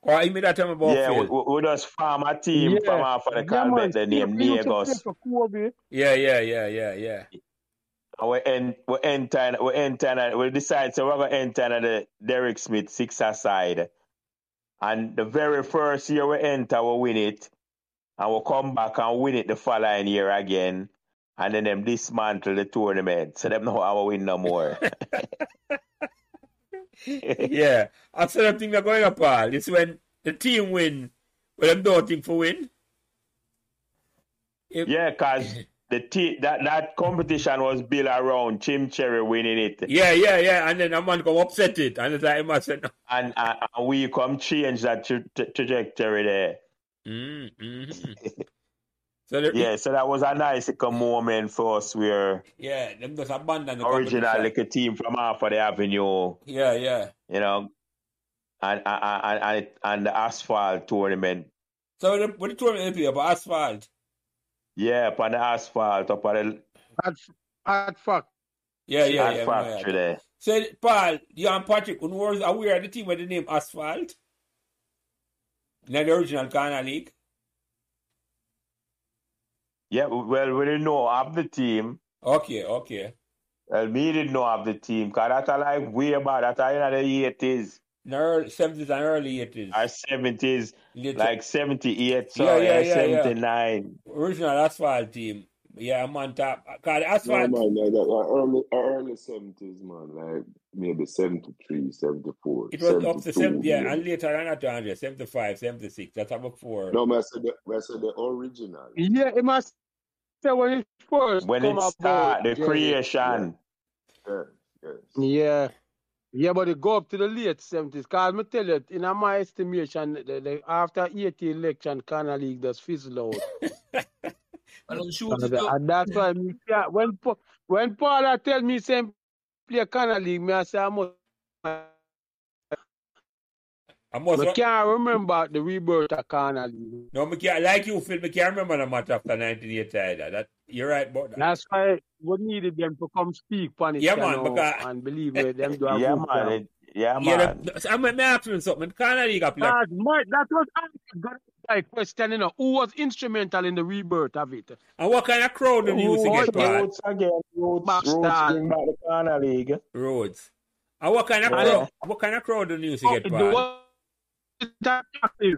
Or you made that tell about Yeah, we, we, we just form a team Yeah. from off of the Yeah, call the name Steve, he used to play Negos. Yeah, yeah, yeah, yeah, yeah. And we en, we enter we enter and we decide so we're gonna enter into the Derek Smith six aside. And the very first year we enter we win it. And we'll come back and win it the following year again. And then them dismantle the tournament. So them know how we win no more. yeah. I said that thing that going up, Paul. It's when the team win, well, them don't think for win. If- Yeah, cause the t- that that competition was built around Chim Cherry winning it, Yeah, yeah, yeah. And then a man come upset it. And it's like, say, no. and, and, and we come change that tra- tra- trajectory there. Mm, mhm. so, the, Yeah, so that was a nice little moment for us where yeah, them just abandon the original like a team from half of the avenue, Yeah, yeah. you know, and and and, and, and the asphalt tournament. So the, what the tournament be about asphalt? Yeah, up on the asphalt, up on the At, at fact, Yeah, yeah, at yeah. factory yeah. there. So, Paul, you and Patrick, who was aware of the team with the name Asphalt? In the original Corner League? Yeah, well, we didn't know of the team. Okay, okay. Well, me didn't know of the team, because that's like way back. That's in the 80s In the early 70s and early 80s. or 70s, Later- like 78, Yeah, sorry, yeah, yeah, yeah. 79. original Asphalt team. Yeah, I'm on top. Because No, Asphalt, man, like that, like early, early 70s, man, like maybe 73, 74. it was up to 72, 70, yeah, yeah. and later on at 100, 75, 76. That's about four. No, man, I said the, I said the original. yeah, it must say when it first When come it about, start, the yeah, creation. Yeah, yes. Yeah. Yeah, but it go up to the late 70s. Because me tell you, in my estimation, the, the, after 80 election, Corner League does fizzle out. And and, that's why me, when, when Paula tell me same play Corner League, me I say I must I must, I can't remember the rebirth of Corner no, me can't, like you, Phil, me can't remember the match after 1980 either. That, you're right about that. That's why we needed them to come speak on it Yeah, man, know, because- and believe me, them do a Yeah, man. It, yeah, Yeah, man. the, so, I'm, I'm asking something. Corner League a play. That, my, that was my question, you know, who was instrumental in the rebirth of it? And what kind of crowd do you used to Oh, get, Paul? Roots again. Roots, Back bring back the Corner League. Roads. And what kind of Yeah. crowd? What kind of crowd do you used to get, The Paul? one- that-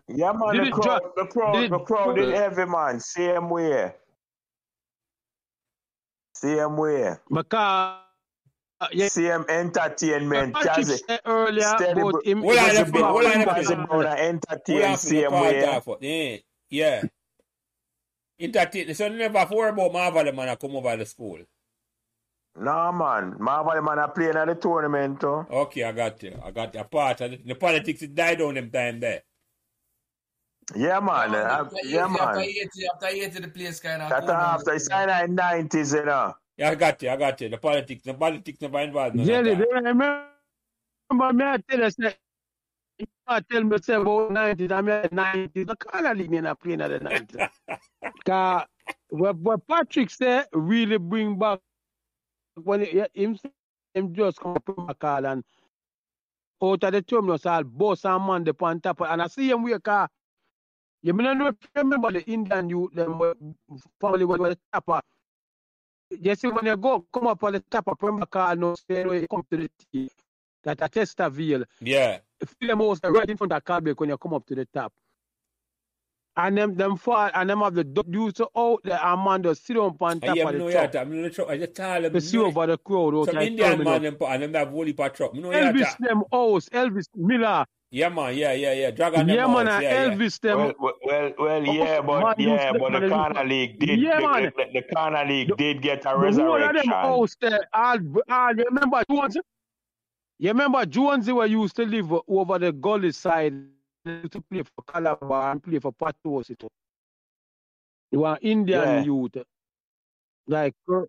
Yeah, man. Did The crowd, ju- the crowd, did the crowd ju- in every man. Same way. Same way. Because uh, yeah, Same entertainment. Patrick Jazzy. said earlier Steady about bro- him. Hold on, he was let's a go, hold on, bad let's man. go. Jazzy Brown We entertain have to same way. Yeah. Yeah. Entertain. So never have worry about Marvel man I come over the school. No, man. Marvel man are playing at the tournament. Too. Okay, I got you. I got you. A part of the, the politics it died down them time there. Yeah, man. Uh, After yeah, 80, After man. 80, after 80, the place kind of. That after it's kind of 90s, you know. Yeah, I got you. I got you. The politics, the politics never involved. none of Jelly, that. they remember me I tell you, say, you tell me say about 90s, I'm at 90s. The Corner League me not playing at the 90s. Because what, what Patrick said really bring back when he, him, him just come from a call and out of the terminus all boss and man the on top and I see him wake up. You may not you remember the Indian youth them were- family was the top of you see when you go come up on the top of Pembroke no say when you come to the T that a Chesterville Yeah. feel them house right in front of Calbeck when you come up to the top. And them them fall and them have the du- dudes out there and man just sit on on I top of know the you truck. talk. Me know the truck. I just tell them. To see over the crowd Some outside Indian man them put and them have holy patrol. truck. Me know Elvis them house, Elvis Miller. Yeah, man. Yeah, yeah, yeah. Dragon them Yeah man, house. and Yeah, yeah. Elvis them Well, well, well, well, Oh, yeah, man, but you yeah, but the the Corner. League did Yeah, the, man. the, the Corner League The- did get a The whole of them resurrection. house there, I, all, you remember Jones? You remember Jonesy where you used to live over the gully side to play for Calabar and play for Patos. It. You were Indian Yeah. youth. Like uh,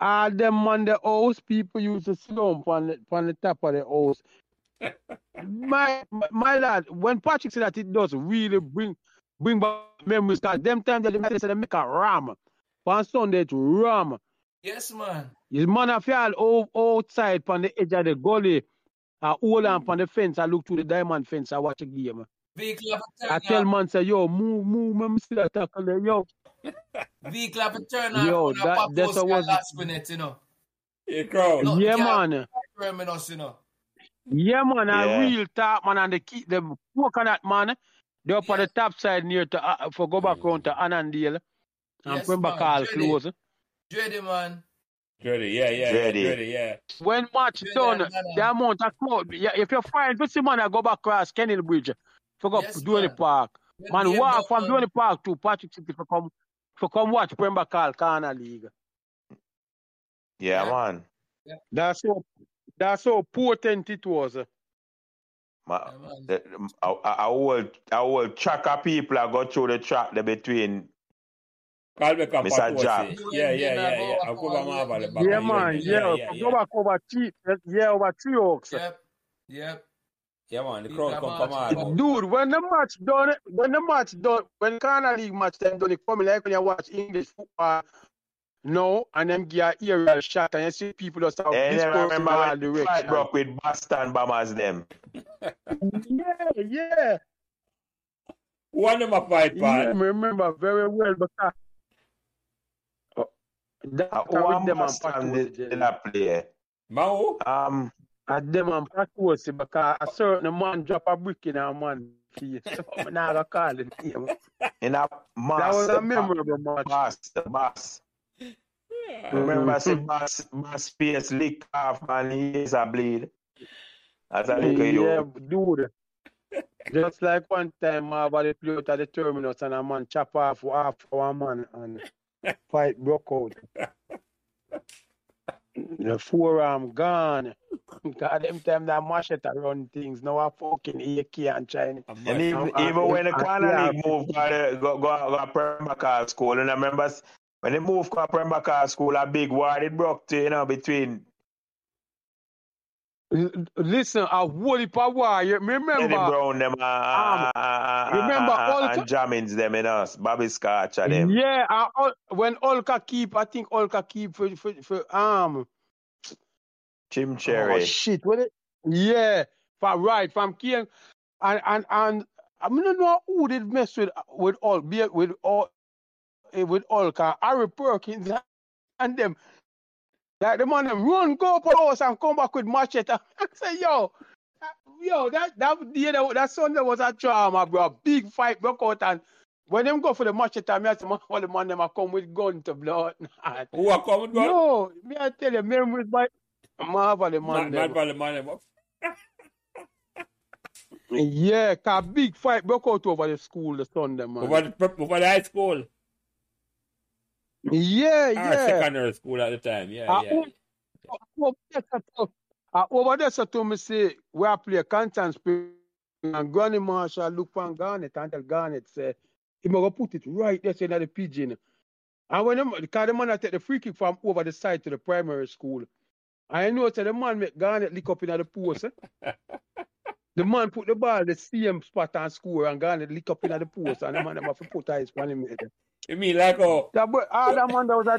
all them on the house, people used to down on the, on the top of the house. my, my my lad, when Patrick said that it does really bring bring back memories, because them times that they said they make a ram. On Sunday to ram. Yes, man. His man of all outside on the edge of the gully. I hold on on the fence. I look through the diamond fence. I watch a game. Vehicle have a I turn I tell man say, yo, move, move, man, see that tackle there, yo. Vehicle have a turn off. Yo, on a that- pop that's post what guy was- last minute, you know. Yeah, crowd. No, yeah, yeah. man. Terminus, you know. Yeah, man. Yeah. I real talk, man. And they keep them coconut, man. They up on the top side near to, uh, for go back round to Annandale. And Yes, remember man. call Jenny. close. Dready, man. Dready, yeah, yeah, Dready. yeah, Dready, yeah. When match Yeah, done, yeah, yeah. the amount of crowd, yeah, if you find to see man, I go back across Kennel Bridge. For go Yes, do any man. park. When Man, game walk done, from man. Johnny Park to Patrick City for come for come watch Pembroke Hall Corner League. Yeah, Yeah. man. That's so that's how potent it was. Ma, Yeah, man. the, a, a, a whole a whole track of people are go through the track there between Call back up Mr. Jack. Yeah, yeah, yeah, yeah. I'll go back my ball back. Yeah, on man, you. yeah. yeah, Go back over yeah, over three oaks. Yep. Yep. Yeah, man. The crowd come march come going. Dude, when the match done, when the match done, when Corner League match them done, it come like when you watch English football no, and them give a aerial shot and you see people just have and this then I person in remember all when the fight directions. broke with Boston Bombers them. Yeah, yeah. One of my fight, Yeah, I part. remember very well because oh, uh, that with one them and Boston did, Patosi, did not. Mao? Um, at them and Patosi because a certain man drop a brick in a man face. So I'm not gonna call it name. in a That was master a memorable match. boss, the boss. Mm-hmm. Remember, say boss, boss face lick off and he is a bleed. As a little Yeah, you. dude. Just like one time, I they play out at the terminus and a man chop off half one man and fight broke out. The forearm gone. God, them time that machete run things. Now I fucking AK and China. And even, even uh, when the corner yeah. league moved go to go go go Prembaka school, and I remember when they moved to Prembaka school, a big war it broke to you know between L- Listen, a heap of war. You Eddie remember? Brown them, uh, uh, uh, uh, remember uh, all and the- Jammins them in us, Bobby Scotch and them. Yeah, uh, when Olka keep, I think Olka keep for for, for um Jim Oh Cherry. shit! What it? Yeah, from right from King, and and and I mean, don't know who did mess with with all be with all eh, with Olka, Harry Perkins and them. Like the man them run go up the house and come back with machete. I say yo, yo that that day that, that Sunday was a drama, bro. Big fight broke out and. When them go for the machete, me I say, man, all the man them a come with gun to blood. Who are coming, bro? Yo, me I tell you, memories by Marvel, the man. Man, them. man. Yeah, cause big fight broke out over the school the Sunday, man. Over the, over the high school. Yeah, Or yeah. secondary school at the time. Yeah, Ah, yeah. Over uh, over there, so to me say, we are play Constance and Granny Marshall look for Garnet and tell Garnet say, he going put it right there, in the pigeon. And when them, because the man I take the free kick from over the side to the primary school, I know say the man make Garnet lick up in the post. Eh? the man put the ball the same spot and score and Garnet lick up in the post and the man have to put eyes on him. Head. You mean like, oh, That boy, all that man that was a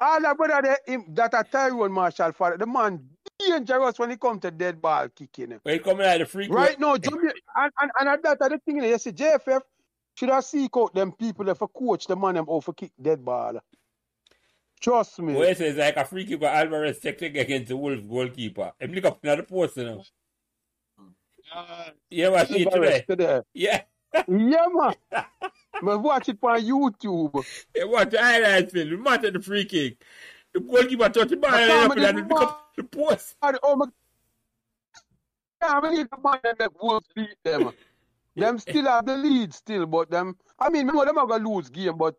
all that brother there, him, that a Tyrone Marshall father, the man dangerous when he come to dead ball kicking him. when you coming out of the free Right now, Jamaica, and, and, and at that the thing, you see, JFF should I seek out them people that for coach the man them out for kick dead ball. Trust me. Well, it's like a free keeper Alvarez check check against the Wolf goalkeeper. Him look up in the post, you know. Yeah, what see it Alvarez today? today. Yeah. Yeah, man. but watch it on YouTube. Yeah, watch the highlights film. We match at the free kick. The goalkeeper touch the ball But and Tom, up and this look up the post. Oh, and, oh my yeah, I mean, the man that Wolves beat them. them still have the lead still, but them I mean, no, them are gonna lose game, but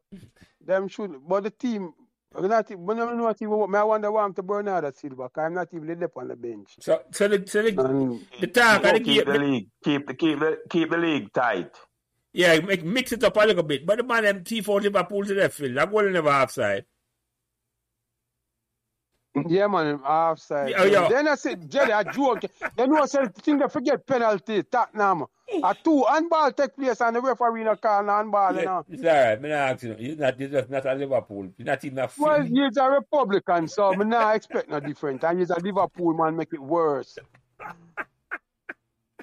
them should but the team we're not even when I'm not even I wonder why I'm to Bernardo Silva, because I'm not even left on the bench. So, so the, so the, And the talk Go of the keep the league, keep the keep the keep the league tight. Yeah, make, mix it up a little bit. But the man them T4 Liverpool to left field. That goal never offside. yeah, man, offside. Yeah, yeah. Then I said, Jerry, I joke. Then you said, think they forget penalty, Tottenham. A two handball take place and the referee no call no handball, you Yeah, know. it's all right. I'm not asking you. You're not, you're just not a Liverpool. You're not even a Well, he's a Republican, so I not expect no different. And he's a Liverpool man, make it worse.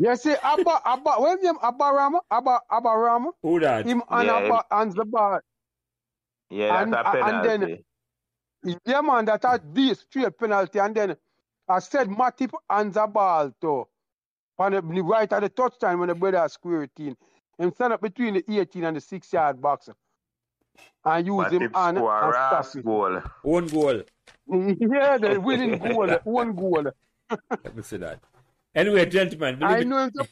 You see, Abba, Abba, what's his name? Abba Rama? Abba, Abba Rama? Who that? Him and Yeah, Abba hands the ball. Yeah, And- that's a and then- penalty. Yeah, man, that had this straight penalty. And then I said Matip and the ball to. On the, the right at the touchdown when the brother square it in. Him stand up between the 18 and the 6 yard box. And use him Matip on score a and rash stop it. goal. One goal. Yeah, the winning goal, one goal. Let me see that. Anyway, gentlemen, I know him. to-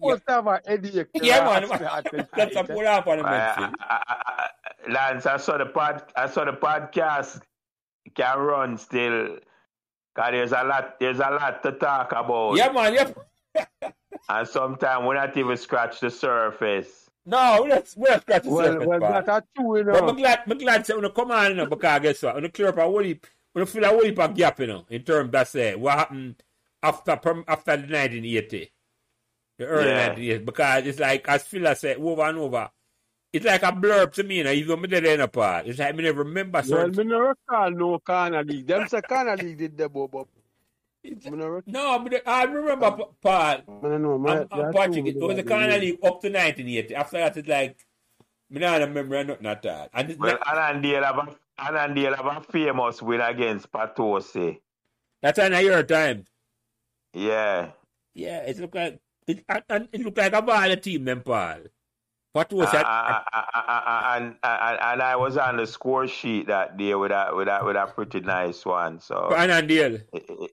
supposed to have an headache. Yeah, man. That's a tonight, pull up on the I, medicine. I, I, I, Lance, I saw the pod, I saw the podcast can run still. Cause there's a lot, there's a lot to talk about, Yeah, man. Yeah. and sometimes we're not even scratch the surface. No, let's let's scratch the Well, surface, well, pal. that true, you But I'm know. glad, I'm glad say, when you come on, you know, because guess what? When you clear up a whole heap, when you feel a whole heap of gap, you know, in terms that say, what happened after after the 1980, the early Yeah. 1980s, because it's like, as Phil said, over and over, it's like a blurb to me, you know, even me dead in a part. It's like me never remember Well, certain... me no recall no corner league. Them say corner league did the bob up. Me no recall. No, but I remember, Pa- Paul, I don't know, man. Um, and, and Patrick, it was a kind league up to 1980. After that, it's like, me not remember nothing at all. And it's Well, not, Anandale have a, Anandale have a famous win against Patose. that's in a year time. Yeah. Yeah, it look like it, and- it look like a ball team, them Paul. What was that? uh, uh, uh, uh, and, and I was on the score sheet that day with a with a with a pretty nice one. So For Anandale. it- it-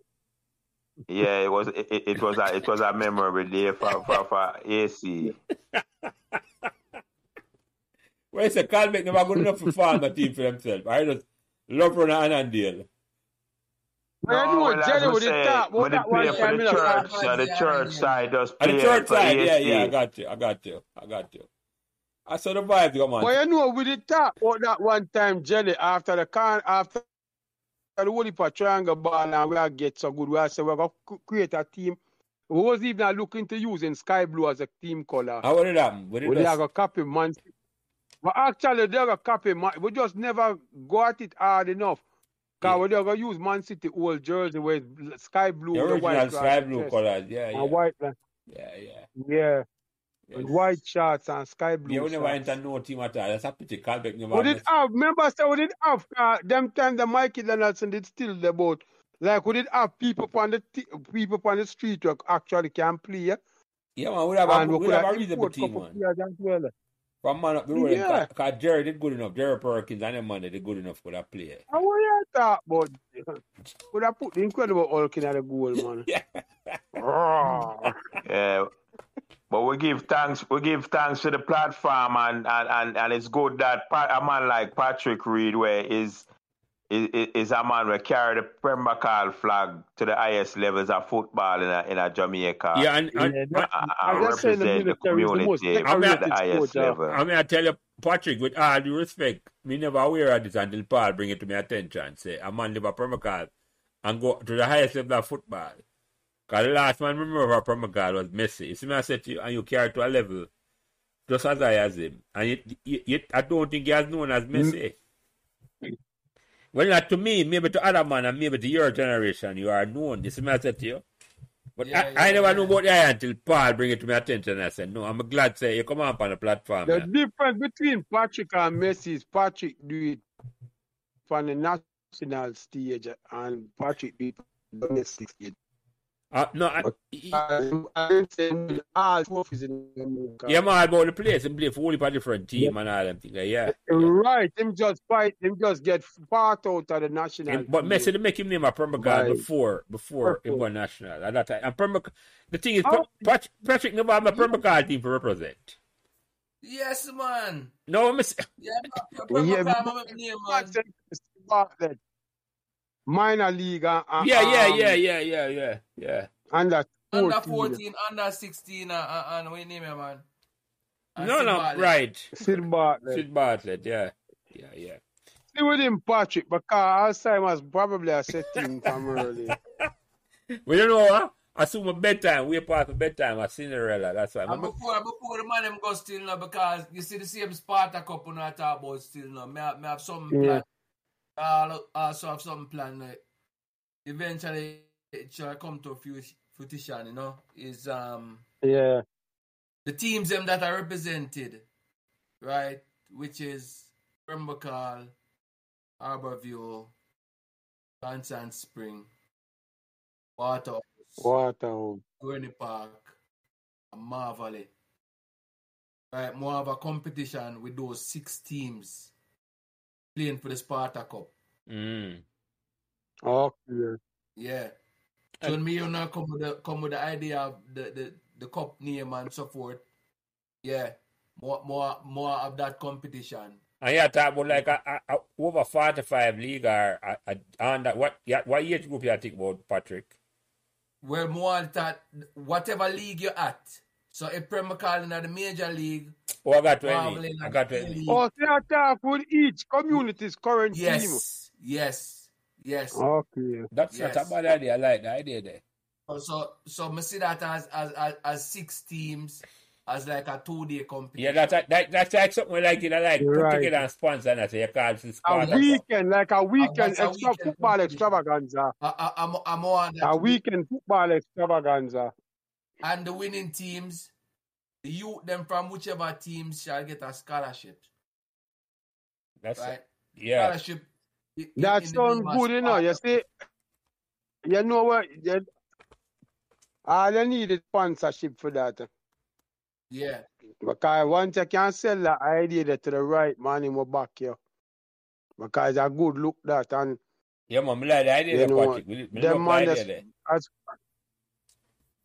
yeah, it was it, it was a it was a memorable day for for, for AC. Well, it's a Calbeck never good enough to form a team for himself. I just love running Anandale. I know well, as with the say, top. when What they that play one for the church, past. so the church side does On the church side, yeah, AC. yeah, I got you, I got you, I got you. I saw the vibe come on. But you know, we did talk about that one time, Jelly, after the con, after the whole heap of triangle ball, and we are get so good. We are say we're going to create a team. We was even looking to using sky blue as a team color. How did it happen? What did We it are going to copy man. But actually, they're going to copy man. We just never got it hard enough. Because Yeah. we're going to use Man City old jersey where it's sky blue the original white sky blue chest. colors? Yeah, And yeah, white, uh, yeah, yeah. yeah, with white shirts and sky blue Yeah, we never enter no team at all. That's a pity. Calbeck never. We did have, remember, so we did have, uh, them time the Mikey Donaldson did steal the boat. Like, we did have people on the t- people on the street who actually can play. Yeah? Yeah, man, we have a, And we we could have a have reasonable team, man. as well. From man up the road, Yeah. because Jerry did good enough. Jerry Perkins and them man they did good enough for that player. And what you talk about? Would I put the incredible Hulk in the goal, man. Yeah. Raw. Yeah. But we give thanks. We give thanks to the platform, and and, and, and it's good that pa- a man like Patrick Reid, where is is, is a man who carry the Pembroke flag to the highest levels of football in a, in a Jamaica. Yeah, and, and, Yeah, and, that- and, I and just say the represent the military is the most community I'm at not- the highest sport, level. I mean, I tell you, Patrick, with all due respect, me never aware of this until Paul bring it to my attention. Say, a man live a Pembroke Hall and go to the highest level of football. Because the last man remember of Pembroke Hall was Messi. You see me, I said to you, and you carry to a level just as I as him. And yet, yet, yet I don't think he has known as Messi. Well, not to me, maybe to other man, and maybe to your generation, you are known. You see me, I said to you. But Yeah, I, I never yeah. knew about that until Paul bring it to my attention. I said, no, I'm glad to say you come up on the platform. The man. difference between Patrick and Messi is Patrick do it on the national stage and Patrick do it on the domestic stage. Uh, no, I, I didn't say all trophies in America. yeah, man, about the place and play for only for different team and all them things. like, Yeah. yeah. Right, him just fight, him just get part out of the national. And- but. Messi they make him name a Premier God Right. before before he Purple. won national at that time. And Premier, the thing is, Oh. Pat, Patrick never have a Premier God team to represent. Yes, man. No, Messi, Yeah, Yeah, yeah, but- name, man. Bartlett, minor league and, and yeah, yeah, um, yeah, yeah, yeah, yeah, yeah. under 14. Under 14, under 16, uh, uh, and what name it, man? And No, Sid no, Bartlett. right. Sid Bartlett. Sid Bartlett, yeah, yeah, yeah. See with him, Patrick, because Alzheimer's probably a set him from early. We don't know, huh? I assume a bedtime. We're past the bedtime. I Cinderella. That's why. And I'm- before, before the man them go still now because you see the same Sparta Cup when I talk about still now. Me have, me have something Yeah. plan. I also have something plan. Like, eventually, it shall come to fruition. You know, is um Yeah. the teams them that are represented, right? Which is Pembroke Hall, Harborview, Constant Spring, Waterhouse, Waterhouse. Gurney Park, and Marvally. Right, more of a competition with those six teams playing for the Sparta Cup. Mm. Okay. Yeah. So when me you know come with the come with the idea of the, the the cup name and so forth. Yeah, more more more of that competition. And you talk about like a, a, a over 45 league or a, a, under, what, yeah, what age group you think about, Patrick? Well, more that whatever league you're at. So if Premier calling at the major league, Oh, I got 20. I got A 20. League. Oh, so you talk with each community's current team. yes, yes, yes. Okay. That's not a bad idea. I like the idea there. So so me see that as as as, as six teams as like a two day competition. Yeah, that's a, that, that's like something like, you know, like put Right. together and sponsor and I say you call it A weekend, like a weekend a extra weekend football extravaganza. I, I, I'm I'm on that. A weekend football extravaganza. And the winning teams, the youth them from whichever teams shall get a scholarship, That's right? yeah. Scholarship. i- i- That in the sounds good, you know. You see, you know what? You, all you need is sponsorship for that. Yeah, Because once you can sell the idea that to the right man, he will back you. Because it's a good look that and Yeah, man, I like the idea You there, know, Patrick. We, we them love the man idea that's- there. as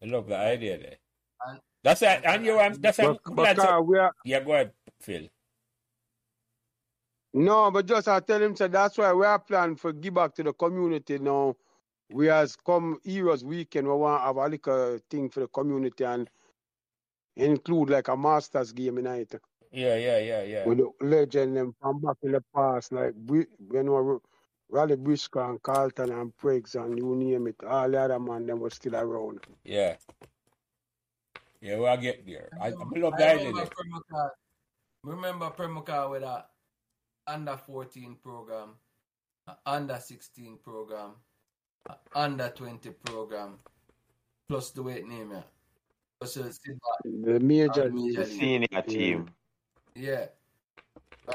I love the idea there. And- That's it. And you, um, that's a, bec- that's a, because we are yeah, go ahead, Phil. no, but just I tell him so that's why we are planning for give back to the community now. We has come Heroes Weekend, we want to have a little thing for the community and include like a masters game in it. Yeah, yeah, yeah, yeah. with the legend them from back in the past, like we, you know Raleigh Briscoe and Carlton and Briggs and you name it, all the other man them were still around. Yeah. Yeah, we'll get there. I, I love the I idea remember there. Pembroke Hall. Remember Pembroke Hall with a under 14 program, a under 16 program, a under 20 program, plus the weight name, yeah. Plus the silver, The major league. major The senior team. yeah.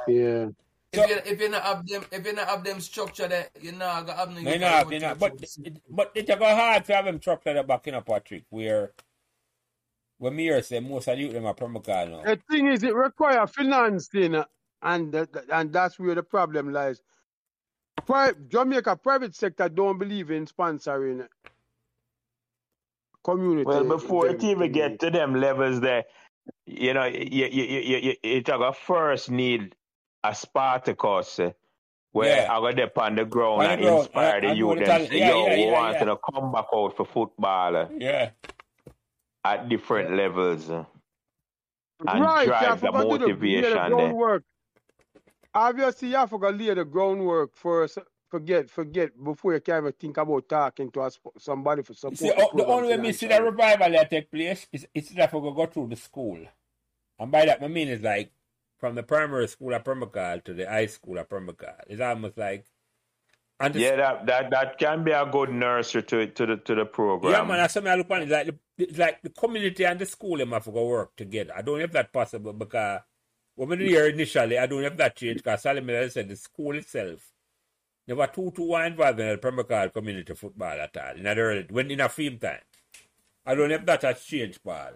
Yeah. If you if you not have them if you not have them structure there, you not gonna have no. No, youth you know, but it, but it's go hard to have them truck to the back, you know, Patrick, where when me hear say most of the youth them are Pembroke Hall now. The thing is, it requires financing, and that, and that's where the problem lies. Pri- Jamaica private sector don't believe in sponsoring community. Well, before it even thing. get to them levels there, you know, you, you, you, you, you, you gotta first need a Spartacus where Yeah. I got dip on the ground On the and ground, inspire and- the and do youth and say, Yeah, yo, yeah, we yeah, want yeah. to come back out for football Yeah. at different levels. and right, you drive have the to go do the, the motivation there. groundwork. Obviously, you have to lay the groundwork first. Forget, forget before you can even think about talking to a, sp- somebody for You support. see, the oh, the only way me see the revival that take place is it's that we go through the school. And by that I mean is like from the primary school at Pembroke Hall to the high school at Pembroke Hall. It's almost like Yeah, that, that that can be a good nursery to to the to the program. Yeah, man, that's something I look on. It's like the, it's like the community and the school them have to go work together. I don't know if that's possible because when we hear initially, I don't know if that changed because Sally Miller said the school itself never two to one involved in the Pembroke Hall community football at all. In the early, when in a film time. I don't know if that has changed, Paul.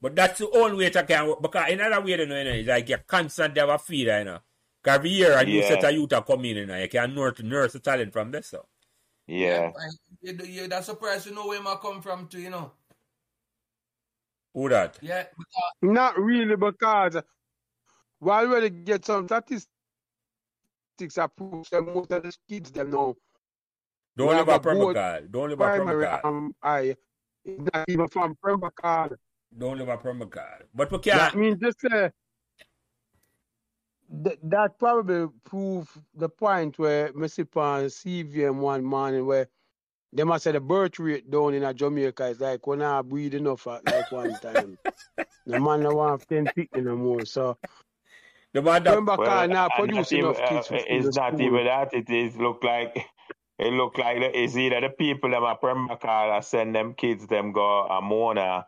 But that's the only way it can work. Because in other way, you know, you know, it's like you constantly have a feeder, you know. Because every year a new Yeah. set of youth are coming in, you know. You can nurse, nurse the talent from this, so. yeah. and you, you, that's surprised you know where I come from too, you know. Who that? Yeah, because Not really, because we already get some statistics that prove that most of the kids them know Don't We live have a a board Pembroke Hall. Don't live a primary Pembroke Hall. um, I not even from Pembroke Hall. Don't live a Pembroke Hall. But we That can't. means just uh, th- that probably prove the point where Missy Pan CVM one morning where they must say the birth rate down in a Jamaica is like when I breed enough at like one time. the man don't want 10 feet no more. So The man that, Pembroke Hall Well, now and produce not even, kids uh, it's not school. even that. It is look like it look like the- it's either the people them at Pembroke Hall send them kids them go Amona,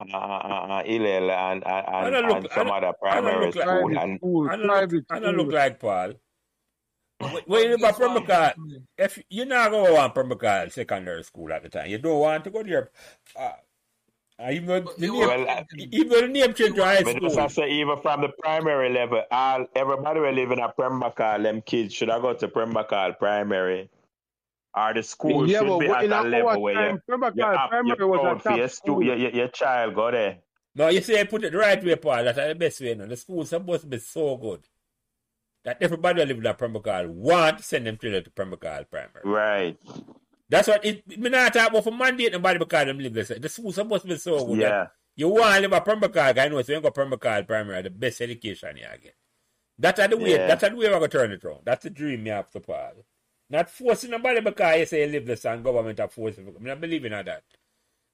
uh, uh, uh, Hillel, and and, I and, look- and some other primary look like- school Private and school, I don't private look, I don't look like Paul. When- When you live a Pembroke Hall, if you're not go want Pembroke Hall secondary school at the time, you don't want to go there. Uh, uh, even though the you name, Well, uh, even the name change to high But just I school. say even from the primary level, all everybody will live in a Pembroke Hall, them kids should have go to Pembroke Hall primary or the school Yeah, should be at a level where time, you, remember, you have, you're proud for your, stu- your, your, your child go there. No, you see, I put it the right way, Paul. That's the best way. No? The school's supposed to be so good that everybody who live in that Pembroke want to send them children to Pembroke Primary. Right. That's what it. Me not talk about for mandate nobody because them live there. The school's supposed to be so good. that Yeah. You want to live at Pembroke, I know, so you go Pembroke Primary, the best education you get. That's the way. Yeah. That's the way we're gonna turn it around. That's the dream you have to Paul. Not forcing nobody because you say live this and government are forcing. I'm not believing in that.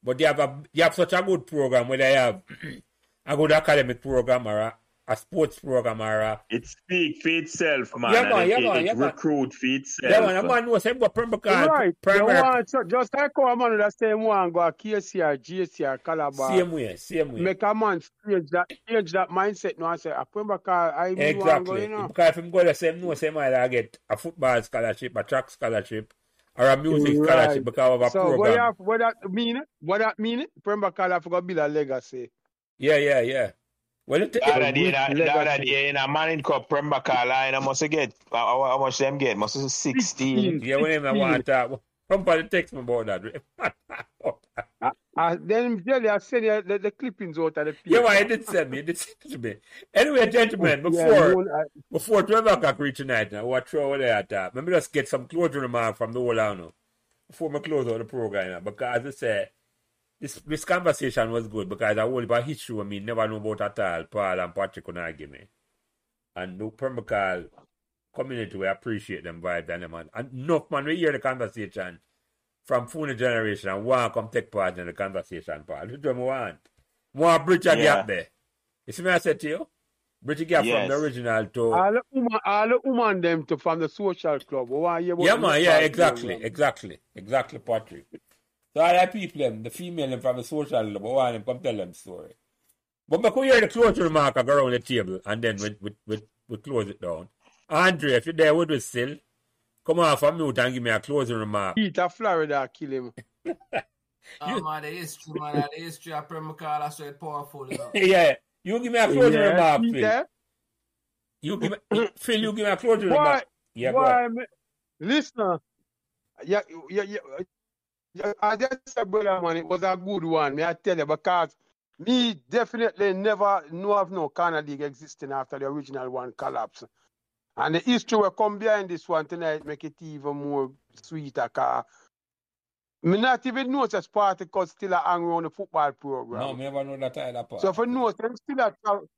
But you have a you have such a good program where they have a good academic program or a, a sports program or a It speak for itself, man. Yeah, and man, it, yeah, it, man, it yeah, man. recruit for itself. yeah, man, a man knows about Pembroke Right. You primary want, so just like how a man that same one go a KCR, GCR, Calabar. same way, same way. Make a man change that, change that mindset now and say, I remember car, I mean, want go, Exactly. you know. Because if him go the same know same either get a football scholarship, a track scholarship, or a music Right. scholarship because of a So what, you program. have, what that mean? What that mean? Remember, car have to build a legacy. Yeah, yeah, yeah. Well, it, The other it, day, With the, the other legacy. day in a man in cup Premba line, I must get how, how how much them get? Must be sixteen. yeah, when I want to somebody text me about that. Uh, then Jelly, I send you the, the clippings out of the yeah, paper. man, he did send me. He did send to me. Anyway, gentlemen, before you know, I- before 12 o'clock reach tonight, now, what throw over there at that? Uh, let me just get some closing remark from the whole uh, now before I close out the program. Now, because as I say, this this conversation was good because I whole about history I mean never know about at all. Paul and Patrick could not give me. And the Pembroke Hall community we appreciate them vibe and them and, and enough man we hear the conversation from phone generation and want come take part in the conversation, Paul. That's what I want. More bridge a Yeah. gap there. You see me I said to you? Bridge a gap Yes. from the original to all the woman, all the woman them to from the social club. We want to hear about Yeah, the man, yeah, exactly, program. exactly, exactly, Patrick. So all that people, them, the female them from the social club, oh, I want them come tell them story. But we could hear the closing remark I go around the table and then we, we, we, we close it down. Andre, if you're there with us still, come off a mute and give me a closing remark. Peter Florida kill him. Oh, man, the history, man, the history of Premier Carl, so it's powerful, you know. yeah, you give me a closing Yeah, remark, Phil. Peter. You give me, Phil, you give me a closing remark. Why? Go ahead. why? Listen, yeah, yeah, yeah, yeah. I just said, brother, man, it was a good one. May I tell you, because me definitely never know of no Canada League existing after the original one collapse. And the history will come behind this one tonight, make it even more sweeter. Cause me not even know that Spartacus still a hang around the football program. No, me never know that either, part. So for no them still a travel.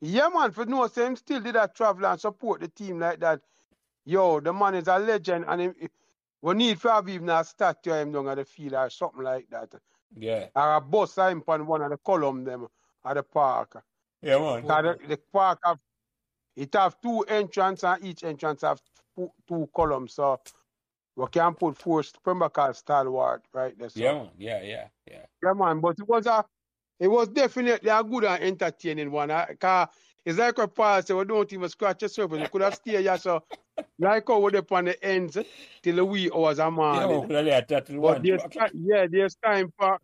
Yeah, man, for no them still did that travel and support the team like that. Yo, the man is a legend and him, we need to have even a statue of him down at the field or something like that. yeah, Or a bus him on one of the column them at the park. yeah, man. the, the park have it have two entrance and each entrance have two, two columns. So we can put four Pembroke stalwart right there. So. Yeah, man. Yeah, yeah, yeah. Yeah, man, but it was a, it was definitely a good and entertaining one. I, Cause it's like what Paul said, we don't even scratch the surface. We could have stayed here, so like how we're on the ends till the wee hours Yeah, man, morning. till But one there's o'clock. yeah, there's time for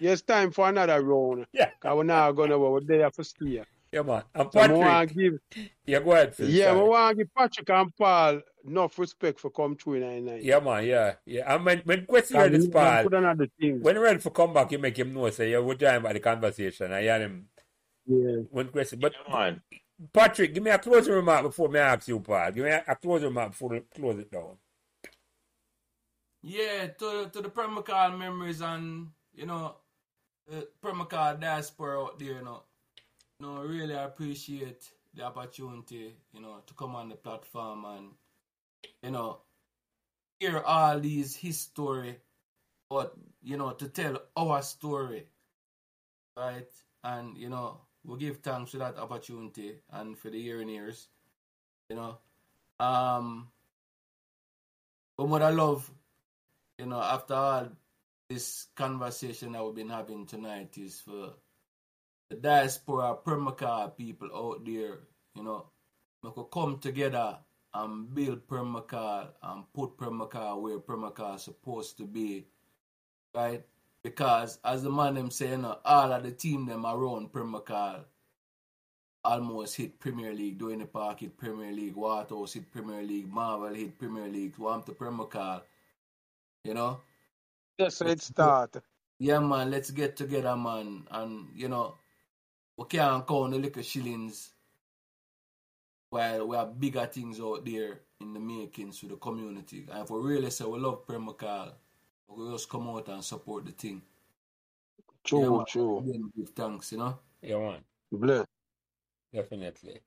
there's time for another round. Yeah, Cause we're not gonna we're there for stay. yeah, man. And So Patrick, to give yeah, go ahead, Phil. yeah, sorry. we want to give Patrick and Paul enough respect for come through in the night. Yeah, man, yeah, yeah. And when when Quest hear this part, put another thing. when he ready for come back, you make him know, say, yeah, we're time about the conversation. I hear him Yeah. when Quest. But Yeah, man. Patrick, give me a closing remark before me ask you, Paul. Give me a, a closing remark before we close it down. Yeah, to to the Premier memories and you know, the Premier diaspora out there, you know. You know, really appreciate the opportunity, you know, to come on the platform and you know hear all these history, but you know, to tell our story, right? And you know, we give thanks for that opportunity and for the hearing ears, you know. Um, but what I love you know, after all this conversation that we've been having tonight is for the diaspora Pembroke Hall people out there, you know, we could come together and build Pembroke Hall and put Pembroke Hall where Pembroke Hall is supposed to be, right? Because as the man them say, you know, all of the team them around Pembroke Hall almost hit Premier League, doing the park hit Premier League, Waterhouse hit Premier League, Marvel hit Premier League, Swamp to Pembroke Hall You know? Yes, it start. Yeah, man, let's get together, man. And, you know, we can't count the little shillings while we have bigger things out there in the makings for the community. And if we really say we love Premier we just come out and support the thing. True, yeah, man. true. Again, give thanks, you know? Yeah, man. Bless. Definitely.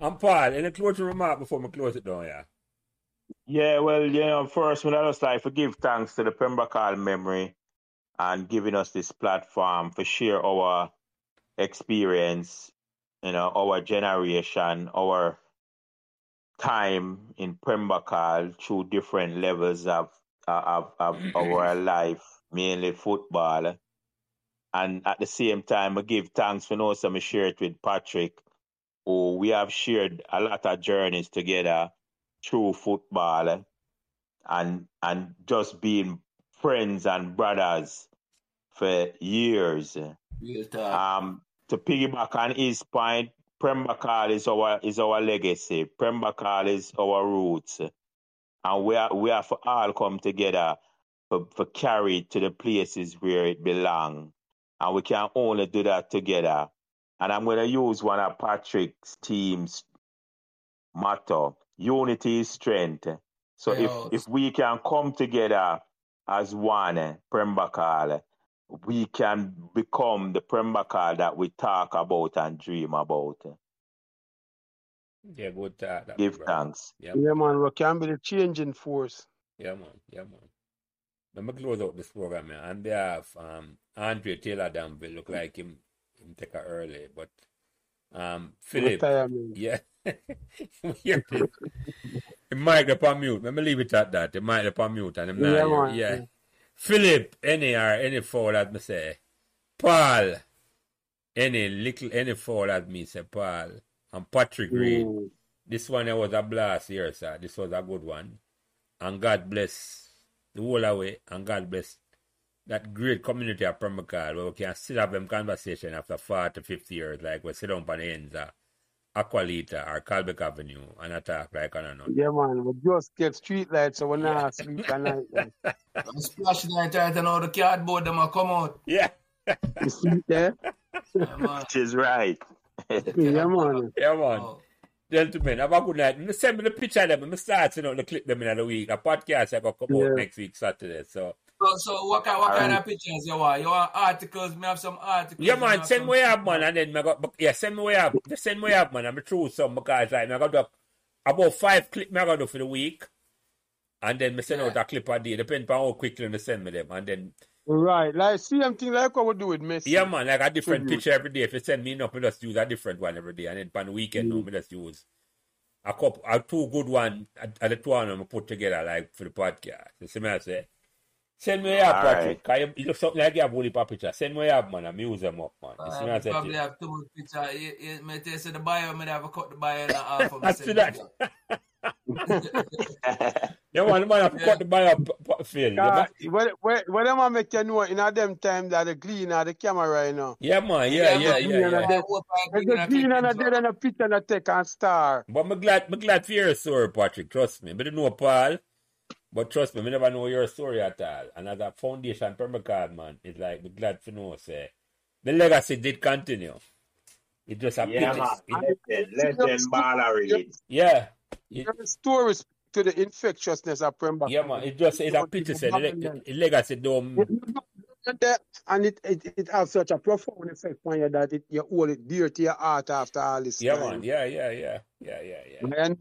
And Paul, any closing remark before we close it down, yeah? Yeah, well, you know, first, we just like to give thanks to the Pembroke memory and giving us this platform for share our experience, you know, our generation, our time in Pembroke through different levels of of, of our life, mainly football. And at the same time, I give thanks for also I share it with Patrick, who we have shared a lot of journeys together through football and and just being friends and brothers for years. Um, to piggyback on his point, Pembroke is our is our legacy. Pembroke is our roots, and we are we have all come together for, for carry it to the places where it belongs, and we can only do that together. And I'm going to use one of Patrick's team's motto: unity is strength. So if if we can come together as one, Pembroke, we can become the Pembroke that we talk about and dream about. Yeah, good talk. that, Give bro. thanks. Yeah, Yeah, man, we can be the changing force. Yeah, man. Yeah, man. Let me close out this program, man. On behalf um Andre Taylor Danville, look like him him take a early, but um Philip, Retirement. yeah. Hear this? He mic up on mute. Let me leave it at that. He mic up on mute and him Yeah, not man. here. Yeah. Philip, any or any foul as me say. Paul, any little any foul as me say Paul. And Patrick Reid. This one here was a blast here, sir. This was a good one. And God bless the whole away and God bless that great community of Pembroke Hall where we can still have them conversation after 40, 50 years, like we sit down on the ends of Aqualita or Calbeck Avenue and attack like on and on. Yeah, man, we just get street lights, so we're not sleep at night. man. I'm splashing night right and all the cardboard them a come out. Yeah, You sleep there? Yeah, man. Which is right. Yeah, man. yeah, man. Oh, Gentlemen, have a good night. Me send me the picture of them. Me start, you know, the clip them in the week. A podcast I got come Yeah. out next week, Saturday. So, So, so what kind, what kind Alright. of pictures you want? You want articles? Me have some articles. yeah, me man, send some- me up, man. And then, me got, yeah, send me up. Just send me up, man. I'm through some because, like, me got to, about five clip me got do for the week. And then me send Yeah. out a clip a day. Depend on how quickly they send me them. And then, Right, like same thing like what we do with Messi. yeah, man, like a different picture every day. If you send me enough, me just use a different one every day. And then on the weekend, no, mm. me just use a couple, a two good one, and the two them put together, like, for the podcast. You see me I say? Send me up, All Patrick. Cause you, you look something like you have only picture. Send me up, man. I'm use them up, man. You see me I I probably you? have too much picture. You, you, me tell you, say the bio, me have a cut the bio in half of I see that. Yeah, man, man, have to Yeah. cut the buy up, Phil. Uh, what, what, what am I make you know in a them time that the clean or the camera, you know? Yeah, man, yeah, yeah, man, yeah, yeah. yeah. There's the clean and a dead and a picture and a take and star. But I'm glad, I'm glad for your story, Patrick. Trust me. I don't know Paul, but trust me, I never know your story at all. And as a foundation permacard, man, it's like, I'm glad to know, say, the legacy did continue. It just a yeah, pity. man. It- Legend, legend baller yeah. It, There's stories to the infectiousness of Prembach. yeah, man. It just, it's a pity, say, the, the legacy don't, And it, it, it has such a profound effect on you that it, you hold it dear to your heart after all this yeah, time. man. Yeah, yeah, yeah. Yeah, yeah, yeah. And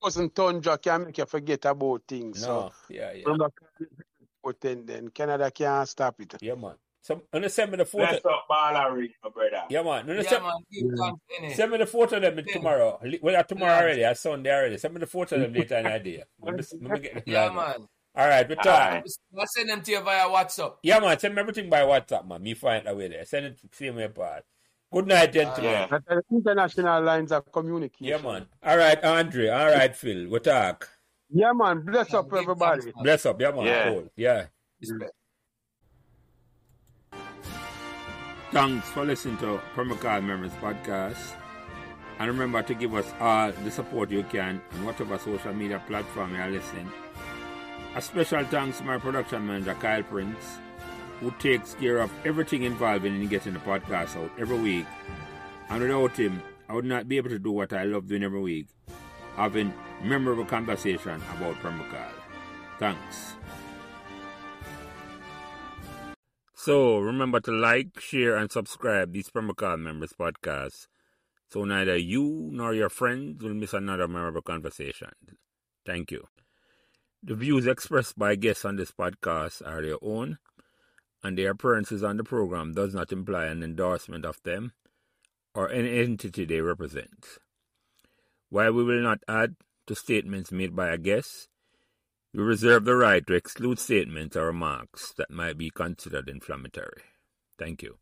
frozen tundra can make you forget about things. No, yeah, yeah. So, Prembach is important then. Canada can't stop it. Yeah, man. So, and send me the photo. Bless up baller Reid, my brother. Yeah, man. No, no, Yeah, send, man. Give thanks, innit? Send me the photo of them Yeah. tomorrow. Well, tomorrow Yeah. already. It's Sunday already. Send me the photo of them later in the day. Let me, let me get them Yeah, lined up. man. All right, we talk. Alright. I send them to you via WhatsApp. Yeah, man. Send me everything by WhatsApp, man. Me find a way there. Send it same way, part. Good night, gentlemen. Yeah. The uh, international lines of communication. Yeah, man. All right, Andre. All right, Phil. We talk. Yeah, man. Bless up everybody. Bless up. Yeah, man. Yeah. Cool. Yeah. Thanks for listening to Pembroke Hall Memories podcast. And remember to give us all the support you can on whatever social media platform you are listening. A special thanks to my production manager, Kyle Prince, who takes care of everything involved in getting the podcast out every week. And without him, I would not be able to do what I love doing every week, having memorable conversation about Pembroke Hall. Thanks. So remember to like, share, and subscribe these Pembroke Hall members podcasts so neither you nor your friends will miss another memorable conversation. Thank you. The views expressed by guests on this podcast are their own, and their appearances on the program does not imply an endorsement of them or any entity they represent. While we will not add to statements made by a guest, we reserve the right to exclude statements or remarks that might be considered inflammatory. Thank you.